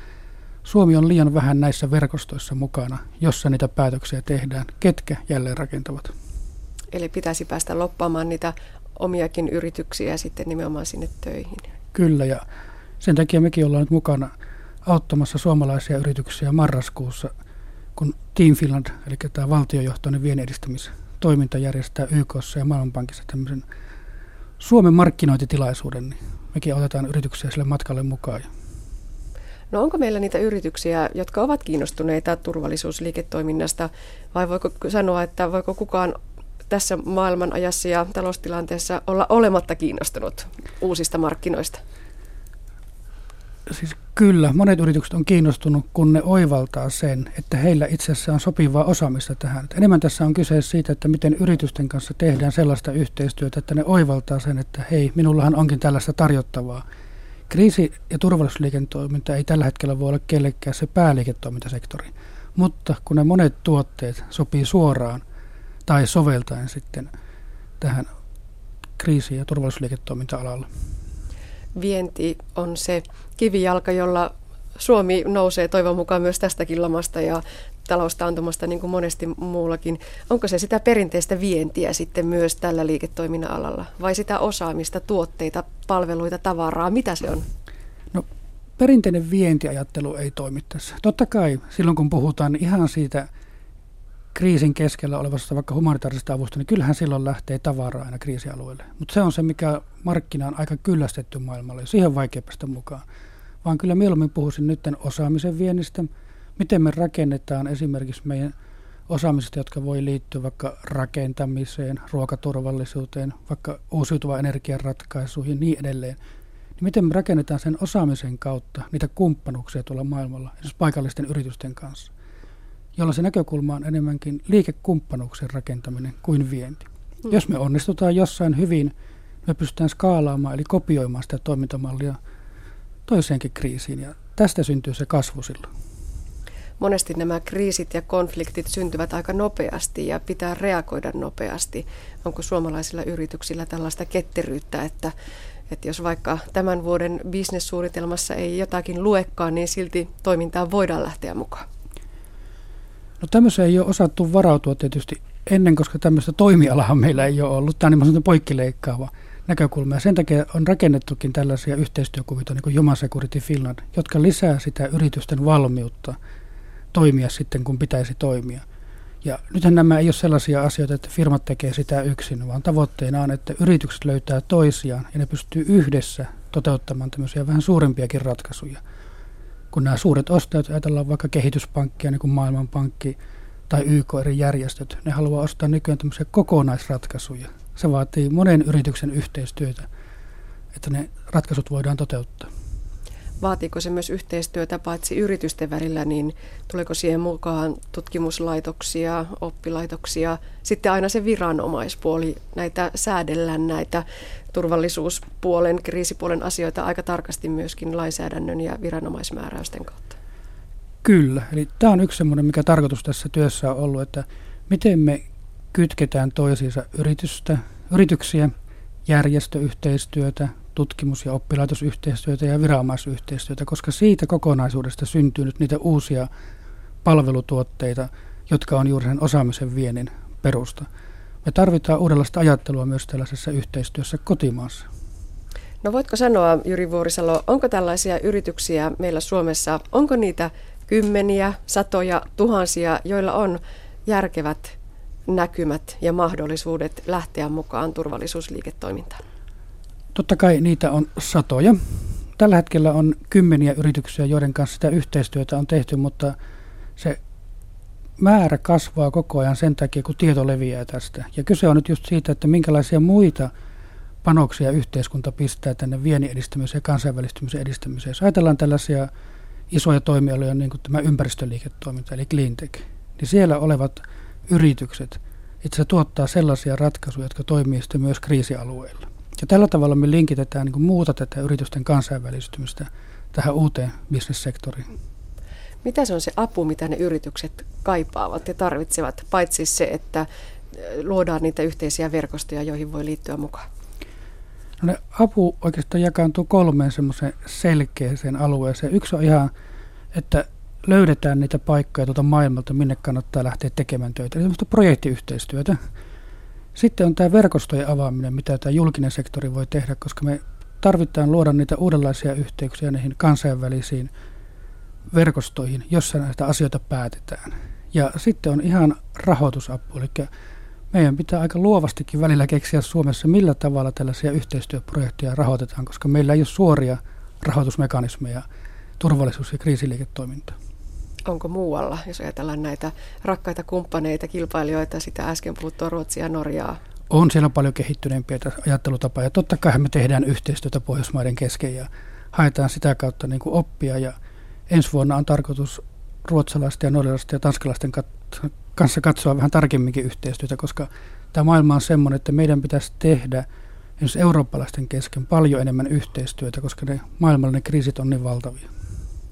Suomi on liian vähän näissä verkostoissa mukana, jossa niitä päätöksiä tehdään. Ketkä jälleen rakentavat? Eli pitäisi päästä loppaamaan niitä omiakin yrityksiä sitten nimenomaan sinne töihin. Kyllä, ja sen takia mekin ollaan nyt mukana auttamassa suomalaisia yrityksiä marraskuussa, kun Team Finland, eli tämä valtiojohtoinen viennin edistämistoiminta järjestää YKssa ja Maailmanpankissa tämmöisen Suomen markkinointitilaisuuden, niin mekin otetaan yrityksiä sille matkalle mukaan. No onko meillä niitä yrityksiä, jotka ovat kiinnostuneita turvallisuusliiketoiminnasta, vai voiko sanoa, että voiko kukaan tässä maailman ajassa ja taloustilanteessa olla olematta kiinnostunut uusista markkinoista? Siis kyllä, monet yritykset on kiinnostunut, kun ne oivaltaa sen, että heillä itse asiassa on sopivaa osaamista tähän. Et enemmän tässä on kyse siitä, että miten yritysten kanssa tehdään sellaista yhteistyötä, että ne oivaltaa sen, että hei, minullahan onkin tällaista tarjottavaa. Kriisi- ja turvallisuusliiketoiminta ei tällä hetkellä voi olla kellekään se pääliiketoimintasektori, mutta kun ne monet tuotteet sopii suoraan tai soveltaen sitten tähän kriisi- ja turvallisuusliiketoiminta-alalle. Vienti on se kivijalka, jolla Suomi nousee toivon mukaan myös tästäkin lamasta ja taloustaantumasta niin kuin monesti muullakin. Onko se sitä perinteistä vientiä sitten myös tällä liiketoiminnan alalla vai sitä osaamista, tuotteita, palveluita, tavaraa? Mitä se on? No, perinteinen vientiajattelu ei toimi tässä. Totta kai silloin kun puhutaan ihan siitä kriisin keskellä olevasta vaikka humanitaarisesta avusta, niin kyllähän silloin lähtee tavaraa aina kriisialueelle. Mutta se on se, mikä markkina on aika kyllästetty maailmalle. Siihen on vaikea päästä mukaan. Vaan kyllä mieluummin puhuisin nyt osaamisen viennistä, miten me rakennetaan esimerkiksi meidän osaamista, jotka voi liittyä vaikka rakentamiseen, ruokaturvallisuuteen, vaikka uusiutuvan energian ratkaisuihin ja niin edelleen. Niin miten me rakennetaan sen osaamisen kautta niitä kumppanuuksia tuolla maailmalla, esimerkiksi paikallisten yritysten kanssa jolla se näkökulma on enemmänkin liikekumppanuuksien rakentaminen kuin vienti. Mm. Jos me onnistutaan jossain hyvin, me pystytään skaalaamaan eli kopioimaan sitä toimintamallia toiseenkin kriisiin ja tästä syntyy se kasvu silloin. Monesti nämä kriisit ja konfliktit syntyvät aika nopeasti ja pitää reagoida nopeasti. Onko suomalaisilla yrityksillä tällaista ketteryyttä, että, että jos vaikka tämän vuoden bisnessuunnitelmassa ei jotakin luekaan, niin silti toimintaan voidaan lähteä mukaan? No tämmöiseen ei ole osattu varautua tietysti ennen, koska tämmöistä toimialahan meillä ei ole ollut. Tämä on niin poikkileikkaava näkökulma. Ja sen takia on rakennettukin tällaisia yhteistyökuvia niin kuin Joma Security Finland, jotka lisää sitä yritysten valmiutta toimia sitten, kun pitäisi toimia. Ja nythän nämä ei ole sellaisia asioita, että firmat tekee sitä yksin, vaan tavoitteena on, että yritykset löytää toisiaan ja ne pystyy yhdessä toteuttamaan tämmöisiä vähän suurempiakin ratkaisuja kun nämä suuret ostajat, ajatellaan vaikka kehityspankkia, niin kuin Maailmanpankki tai YK eri järjestöt, ne haluaa ostaa nykyään tämmöisiä kokonaisratkaisuja. Se vaatii monen yrityksen yhteistyötä, että ne ratkaisut voidaan toteuttaa. Vaatiiko se myös yhteistyötä paitsi yritysten välillä, niin tuleeko siihen mukaan tutkimuslaitoksia, oppilaitoksia, sitten aina se viranomaispuoli, näitä säädellään näitä turvallisuuspuolen, kriisipuolen asioita aika tarkasti myöskin lainsäädännön ja viranomaismääräysten kautta. Kyllä, eli tämä on yksi semmoinen, mikä tarkoitus tässä työssä on ollut, että miten me kytketään toisiinsa yritystä, yrityksiä, järjestöyhteistyötä, tutkimus- ja oppilaitosyhteistyötä ja viranomaisyhteistyötä, koska siitä kokonaisuudesta syntyy nyt niitä uusia palvelutuotteita, jotka on juuri sen osaamisen viennin perusta. Me tarvitaan uudenlaista ajattelua myös tällaisessa yhteistyössä kotimaassa. No voitko sanoa, Jyri Vuorisalo, onko tällaisia yrityksiä meillä Suomessa, onko niitä kymmeniä, satoja, tuhansia, joilla on järkevät näkymät ja mahdollisuudet lähteä mukaan turvallisuusliiketoimintaan? Totta kai niitä on satoja. Tällä hetkellä on kymmeniä yrityksiä, joiden kanssa sitä yhteistyötä on tehty, mutta se määrä kasvaa koko ajan sen takia, kun tieto leviää tästä. Ja kyse on nyt just siitä, että minkälaisia muita panoksia yhteiskunta pistää tänne viennin edistämiseen ja kansainvälistymisen edistämiseen. Jos ajatellaan tällaisia isoja toimialoja, niin kuin tämä ympäristöliiketoiminta, eli cleantech, niin siellä olevat yritykset itse tuottaa sellaisia ratkaisuja, jotka toimii sitten myös kriisialueilla. Ja tällä tavalla me linkitetään niin muuta tätä yritysten kansainvälistymistä tähän uuteen bisnessektoriin. Mitä se on se apu, mitä ne yritykset kaipaavat ja tarvitsevat, paitsi se, että luodaan niitä yhteisiä verkostoja, joihin voi liittyä mukaan? No ne apu oikeastaan jakaantuu kolmeen semmoiseen selkeäseen alueeseen. Yksi on ihan, että löydetään niitä paikkoja tuolta maailmalta, minne kannattaa lähteä tekemään töitä. Eli semmoista projektiyhteistyötä. Sitten on tämä verkostojen avaaminen, mitä tämä julkinen sektori voi tehdä, koska me tarvitaan luoda niitä uudenlaisia yhteyksiä niihin kansainvälisiin verkostoihin, jossa näitä asioita päätetään. Ja sitten on ihan rahoitusapu, eli meidän pitää aika luovastikin välillä keksiä Suomessa, millä tavalla tällaisia yhteistyöprojekteja rahoitetaan, koska meillä ei ole suoria rahoitusmekanismeja turvallisuus- ja kriisiliiketoimintaa. Onko muualla, jos ajatellaan näitä rakkaita kumppaneita, kilpailijoita, sitä äsken puhuttua Ruotsia ja Norjaa? On siellä paljon kehittyneempiä ajattelutapaa ja totta kai me tehdään yhteistyötä Pohjoismaiden kesken ja haetaan sitä kautta niin kuin oppia ja ensi vuonna on tarkoitus ruotsalaisten ja norjalaisten ja tanskalaisten kat- kanssa katsoa vähän tarkemminkin yhteistyötä, koska tämä maailma on sellainen, että meidän pitäisi tehdä jos eurooppalaisten kesken paljon enemmän yhteistyötä, koska ne maailmallinen kriisit on niin valtavia.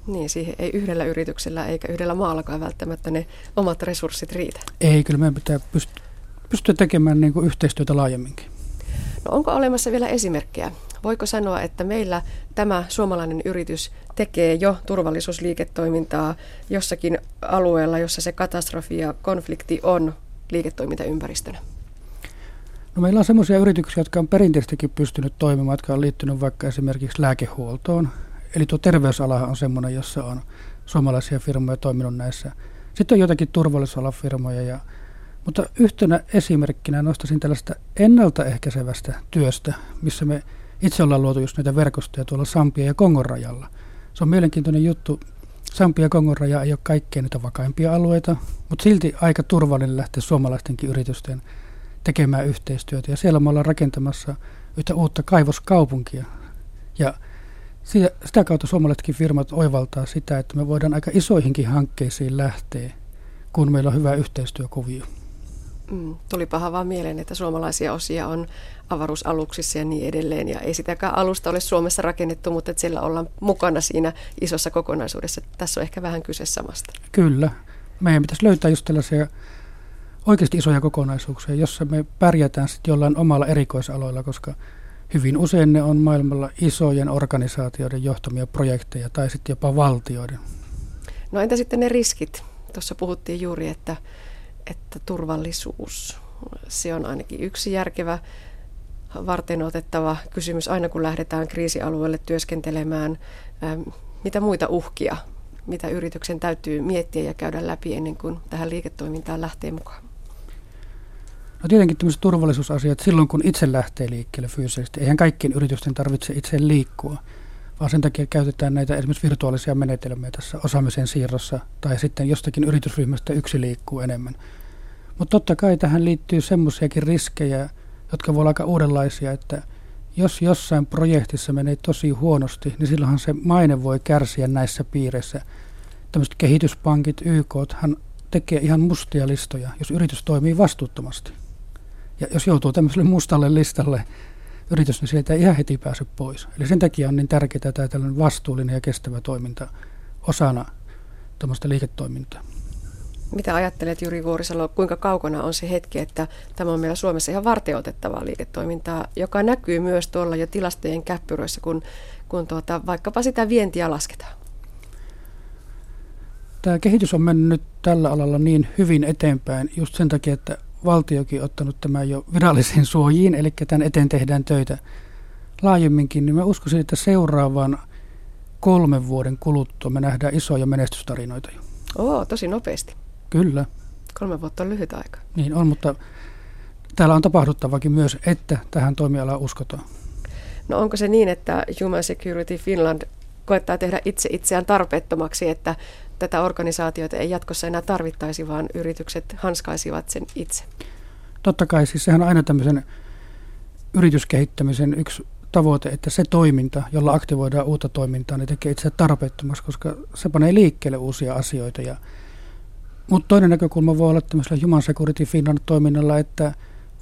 Niin, siihen ei yhdellä yrityksellä eikä yhdellä maallakaan välttämättä ne omat resurssit riitä. Ei, kyllä meidän pitää pystyä, pystyä tekemään niin kuin yhteistyötä laajemminkin. No onko olemassa vielä esimerkkejä? Voiko sanoa, että meillä tämä suomalainen yritys tekee jo turvallisuusliiketoimintaa jossakin alueella, jossa se katastrofi ja konflikti on liiketoimintaympäristönä? No meillä on sellaisia yrityksiä, jotka on perinteisestikin pystynyt toimimaan, jotka on liittynyt vaikka esimerkiksi lääkehuoltoon. Eli tuo terveysala on semmoinen, jossa on suomalaisia firmoja toiminut näissä. Sitten on jotakin turvallisuusalafirmoja. Ja, mutta yhtenä esimerkkinä nostaisin tällaista ennaltaehkäisevästä työstä, missä me itse ollaan luotu just näitä verkostoja tuolla Sampia ja Kongon rajalla. Se on mielenkiintoinen juttu. Sampia ja Kongon raja ei ole kaikkein niitä vakaimpia alueita, mutta silti aika turvallinen lähteä suomalaistenkin yritysten tekemään yhteistyötä. Ja siellä me ollaan rakentamassa yhtä uutta kaivoskaupunkia. Ja sitä kautta suomalaisetkin firmat oivaltaa sitä, että me voidaan aika isoihinkin hankkeisiin lähteä, kun meillä on hyvä yhteistyökuvio. Mm, tulipahan vaan mieleen, että suomalaisia osia on avaruusaluksissa ja niin edelleen. Ja ei sitäkään alusta ole Suomessa rakennettu, mutta että siellä ollaan mukana siinä isossa kokonaisuudessa. Tässä on ehkä vähän kyse samasta. Kyllä. Meidän pitäisi löytää just tällaisia oikeasti isoja kokonaisuuksia, jossa me pärjätään sitten jollain omalla erikoisaloilla, koska hyvin usein ne on maailmalla isojen organisaatioiden johtamia projekteja tai sitten jopa valtioiden. No entä sitten ne riskit? Tuossa puhuttiin juuri, että, että turvallisuus, se on ainakin yksi järkevä varten otettava kysymys aina kun lähdetään kriisialueelle työskentelemään. Mitä muita uhkia, mitä yrityksen täytyy miettiä ja käydä läpi ennen kuin tähän liiketoimintaan lähtee mukaan? No tietenkin tämmöiset turvallisuusasiat silloin, kun itse lähtee liikkeelle fyysisesti. Eihän kaikkien yritysten tarvitse itse liikkua, vaan sen takia käytetään näitä esimerkiksi virtuaalisia menetelmiä tässä osaamisen siirrossa tai sitten jostakin yritysryhmästä yksi liikkuu enemmän. Mutta totta kai tähän liittyy semmoisiakin riskejä, jotka voi olla aika uudenlaisia, että jos jossain projektissa menee tosi huonosti, niin silloinhan se maine voi kärsiä näissä piireissä. Tämmöiset kehityspankit, YK, hän tekee ihan mustia listoja, jos yritys toimii vastuuttomasti. Ja jos joutuu tämmöiselle mustalle listalle yritys, niin sieltä ei ihan heti pääse pois. Eli sen takia on niin tärkeää tämä tällainen vastuullinen ja kestävä toiminta osana tuommoista liiketoimintaa. Mitä ajattelet Juri Vuorisalo, kuinka kaukana on se hetki, että tämä on meillä Suomessa ihan varteutettavaa liiketoimintaa, joka näkyy myös tuolla jo tilastojen käppyröissä, kun, kun tuota, vaikkapa sitä vientiä lasketaan? Tämä kehitys on mennyt nyt tällä alalla niin hyvin eteenpäin just sen takia, että valtiokin ottanut tämän jo virallisiin suojiin, eli tämän eteen tehdään töitä laajemminkin, niin mä uskoisin, että seuraavan kolmen vuoden kuluttua me nähdään isoja menestystarinoita jo. Oo, tosi nopeasti. Kyllä. Kolme vuotta on lyhyt aika. Niin on, mutta täällä on tapahduttavakin myös, että tähän toimialaan uskotaan. No onko se niin, että Human Security Finland koettaa tehdä itse itseään tarpeettomaksi, että tätä organisaatiota ei jatkossa enää tarvittaisi, vaan yritykset hanskaisivat sen itse? Totta kai, siis sehän on aina tämmöisen yrityskehittämisen yksi tavoite, että se toiminta, jolla aktivoidaan uutta toimintaa, niin tekee itse tarpeettomaksi, koska se panee liikkeelle uusia asioita. Ja, mutta toinen näkökulma voi olla tämmöisellä Human Security Finland toiminnalla, että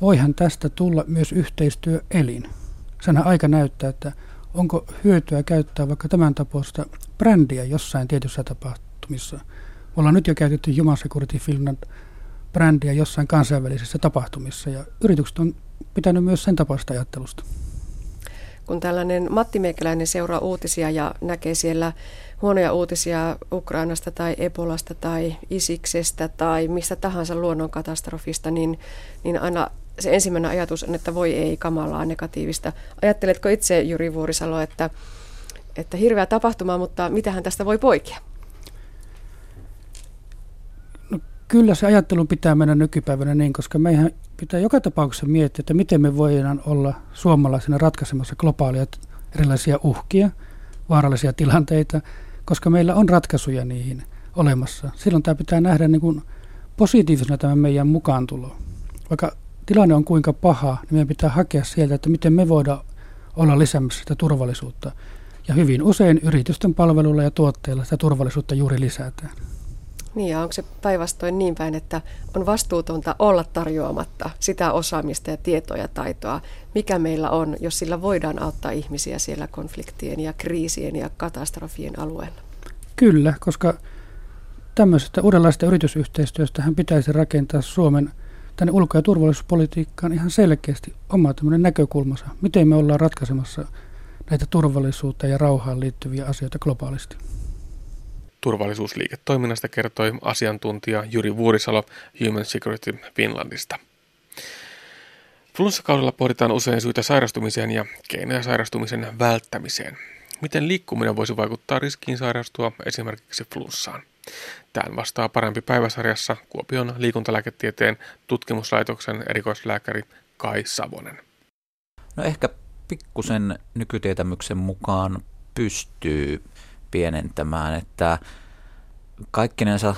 voihan tästä tulla myös yhteistyöelin. Senhän aika näyttää, että onko hyötyä käyttää vaikka tämän tapoista brändiä jossain tietyssä tapahtumissa. Me ollaan nyt jo käytetty Human Security Finland brändiä jossain kansainvälisissä tapahtumissa ja yritykset on pitänyt myös sen tapaista ajattelusta. Kun tällainen Matti Meikäläinen seuraa uutisia ja näkee siellä huonoja uutisia Ukrainasta tai Ebolasta tai Isiksestä tai mistä tahansa luonnonkatastrofista, niin, niin aina se ensimmäinen ajatus on, että voi ei, kamalaa, negatiivista. Ajatteletko itse, Juri Vuorisalo, että, että hirveä tapahtuma, mutta mitähän tästä voi poikia? No, kyllä se ajattelu pitää mennä nykypäivänä niin, koska meidän pitää joka tapauksessa miettiä, että miten me voidaan olla suomalaisena ratkaisemassa globaalia erilaisia uhkia, vaarallisia tilanteita, koska meillä on ratkaisuja niihin olemassa. Silloin tämä pitää nähdä niin kuin positiivisena tämä meidän mukaantulo. Vaikka tilanne on kuinka paha, niin meidän pitää hakea sieltä, että miten me voidaan olla lisäämässä sitä turvallisuutta. Ja hyvin usein yritysten palveluilla ja tuotteilla sitä turvallisuutta juuri lisätään. Niin ja onko se päinvastoin niin päin, että on vastuutonta olla tarjoamatta sitä osaamista ja tietoa ja taitoa, mikä meillä on, jos sillä voidaan auttaa ihmisiä siellä konfliktien ja kriisien ja katastrofien alueella? Kyllä, koska tämmöisestä uudenlaista yritysyhteistyöstä hän pitäisi rakentaa Suomen – tänne ulko- ja turvallisuuspolitiikkaan ihan selkeästi oma tämmöinen näkökulmansa, miten me ollaan ratkaisemassa näitä turvallisuutta ja rauhaan liittyviä asioita globaalisti. Turvallisuusliiketoiminnasta kertoi asiantuntija Juri Vuorisalo Human Security Finlandista. Flunssakaudella pohditaan usein syitä sairastumiseen ja keinoja sairastumisen välttämiseen. Miten liikkuminen voisi vaikuttaa riskiin sairastua esimerkiksi flunssaan? Tähän vastaa parempi päiväsarjassa Kuopion liikuntalääketieteen tutkimuslaitoksen erikoislääkäri Kai Savonen. No ehkä pikkusen nykytietämyksen mukaan pystyy pienentämään, että kaikkinensa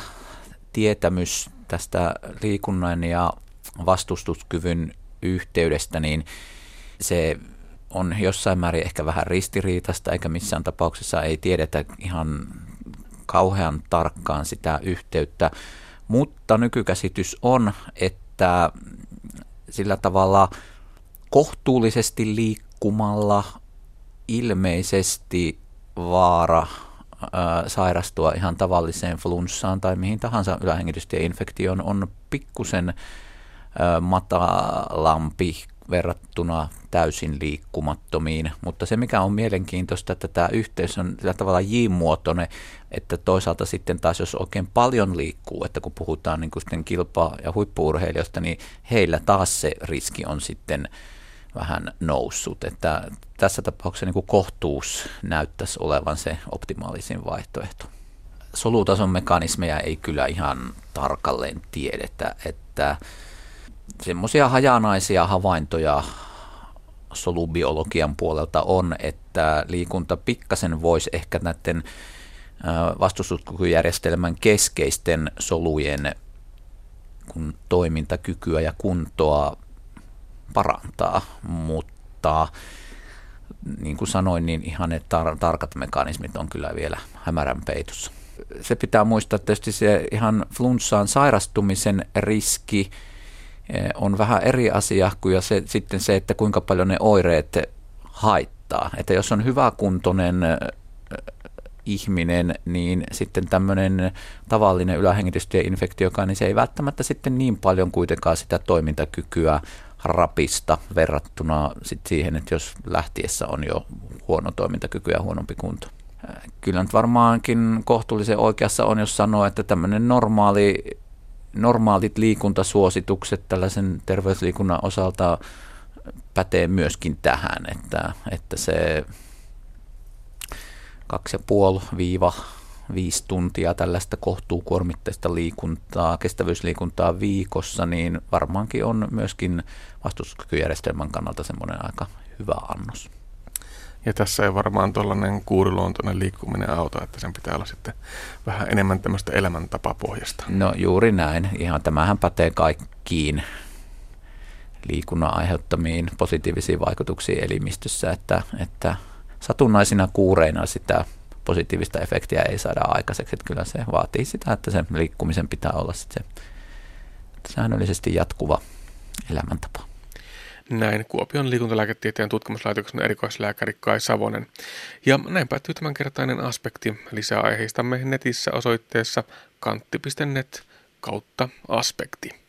tietämys tästä liikunnan ja vastustuskyvyn yhteydestä, niin se on jossain määrin ehkä vähän ristiriitasta, eikä missään tapauksessa ei tiedetä ihan kauhean tarkkaan sitä yhteyttä, mutta nykykäsitys on, että sillä tavalla kohtuullisesti liikkumalla ilmeisesti vaara sairastua ihan tavalliseen flunssaan tai mihin tahansa ylähengitystieinfektioon on pikkusen matalampi verrattuna täysin liikkumattomiin. Mutta se, mikä on mielenkiintoista, että tämä yhteys on sillä tavalla J-muotoinen, että toisaalta sitten taas jos oikein paljon liikkuu, että kun puhutaan niin kuin kilpa- ja huippuurheilijoista, niin heillä taas se riski on sitten vähän noussut. Että tässä tapauksessa niin kuin kohtuus näyttäisi olevan se optimaalisin vaihtoehto. Solutason mekanismeja ei kyllä ihan tarkalleen tiedetä, että semmoisia hajanaisia havaintoja solubiologian puolelta on, että liikunta pikkasen voisi ehkä näiden vastustuskykyjärjestelmän keskeisten solujen kun toimintakykyä ja kuntoa parantaa, mutta niin kuin sanoin, niin ihan ne tar- tarkat mekanismit on kyllä vielä hämärän peitossa. Se pitää muistaa että tietysti se ihan flunssaan sairastumisen riski Eh, on vähän eri asia kuin se, sitten se, että kuinka paljon ne oireet haittaa. Että jos on hyväkuntoinen eh, ihminen, niin sitten tämmöinen tavallinen ylähengitystieinfektiokaan, niin se ei välttämättä sitten niin paljon kuitenkaan sitä toimintakykyä rapista verrattuna sit siihen, että jos lähtiessä on jo huono toimintakyky ja huonompi kunto. Eh, kyllä nyt varmaankin kohtuullisen oikeassa on, jos sanoo, että tämmöinen normaali normaalit liikuntasuositukset tällaisen terveysliikunnan osalta pätee myöskin tähän, että, että se kaksi ja puoli viiva viisi tuntia tällaista kohtuukuormitteista liikuntaa, kestävyysliikuntaa viikossa, niin varmaankin on myöskin vastustuskykyjärjestelmän kannalta semmoinen aika hyvä annos. Ja tässä ei varmaan tuollainen kuuriluontoinen liikkuminen auta, että sen pitää olla sitten vähän enemmän tämmöistä elämäntapapohjasta. No juuri näin. Ihan tämähän pätee kaikkiin liikunnan aiheuttamiin positiivisiin vaikutuksiin elimistössä, että, että satunnaisina kuureina sitä positiivista efektiä ei saada aikaiseksi. Että kyllä se vaatii sitä, että sen liikkumisen pitää olla sitten se säännöllisesti jatkuva elämäntapa. Näin Kuopion liikuntalääketieteen tutkimuslaitoksen erikoislääkäri Kai Savonen. Ja näin päättyy tämänkertainen aspekti. Lisää aiheistamme netissä osoitteessa kantti.net kautta aspekti.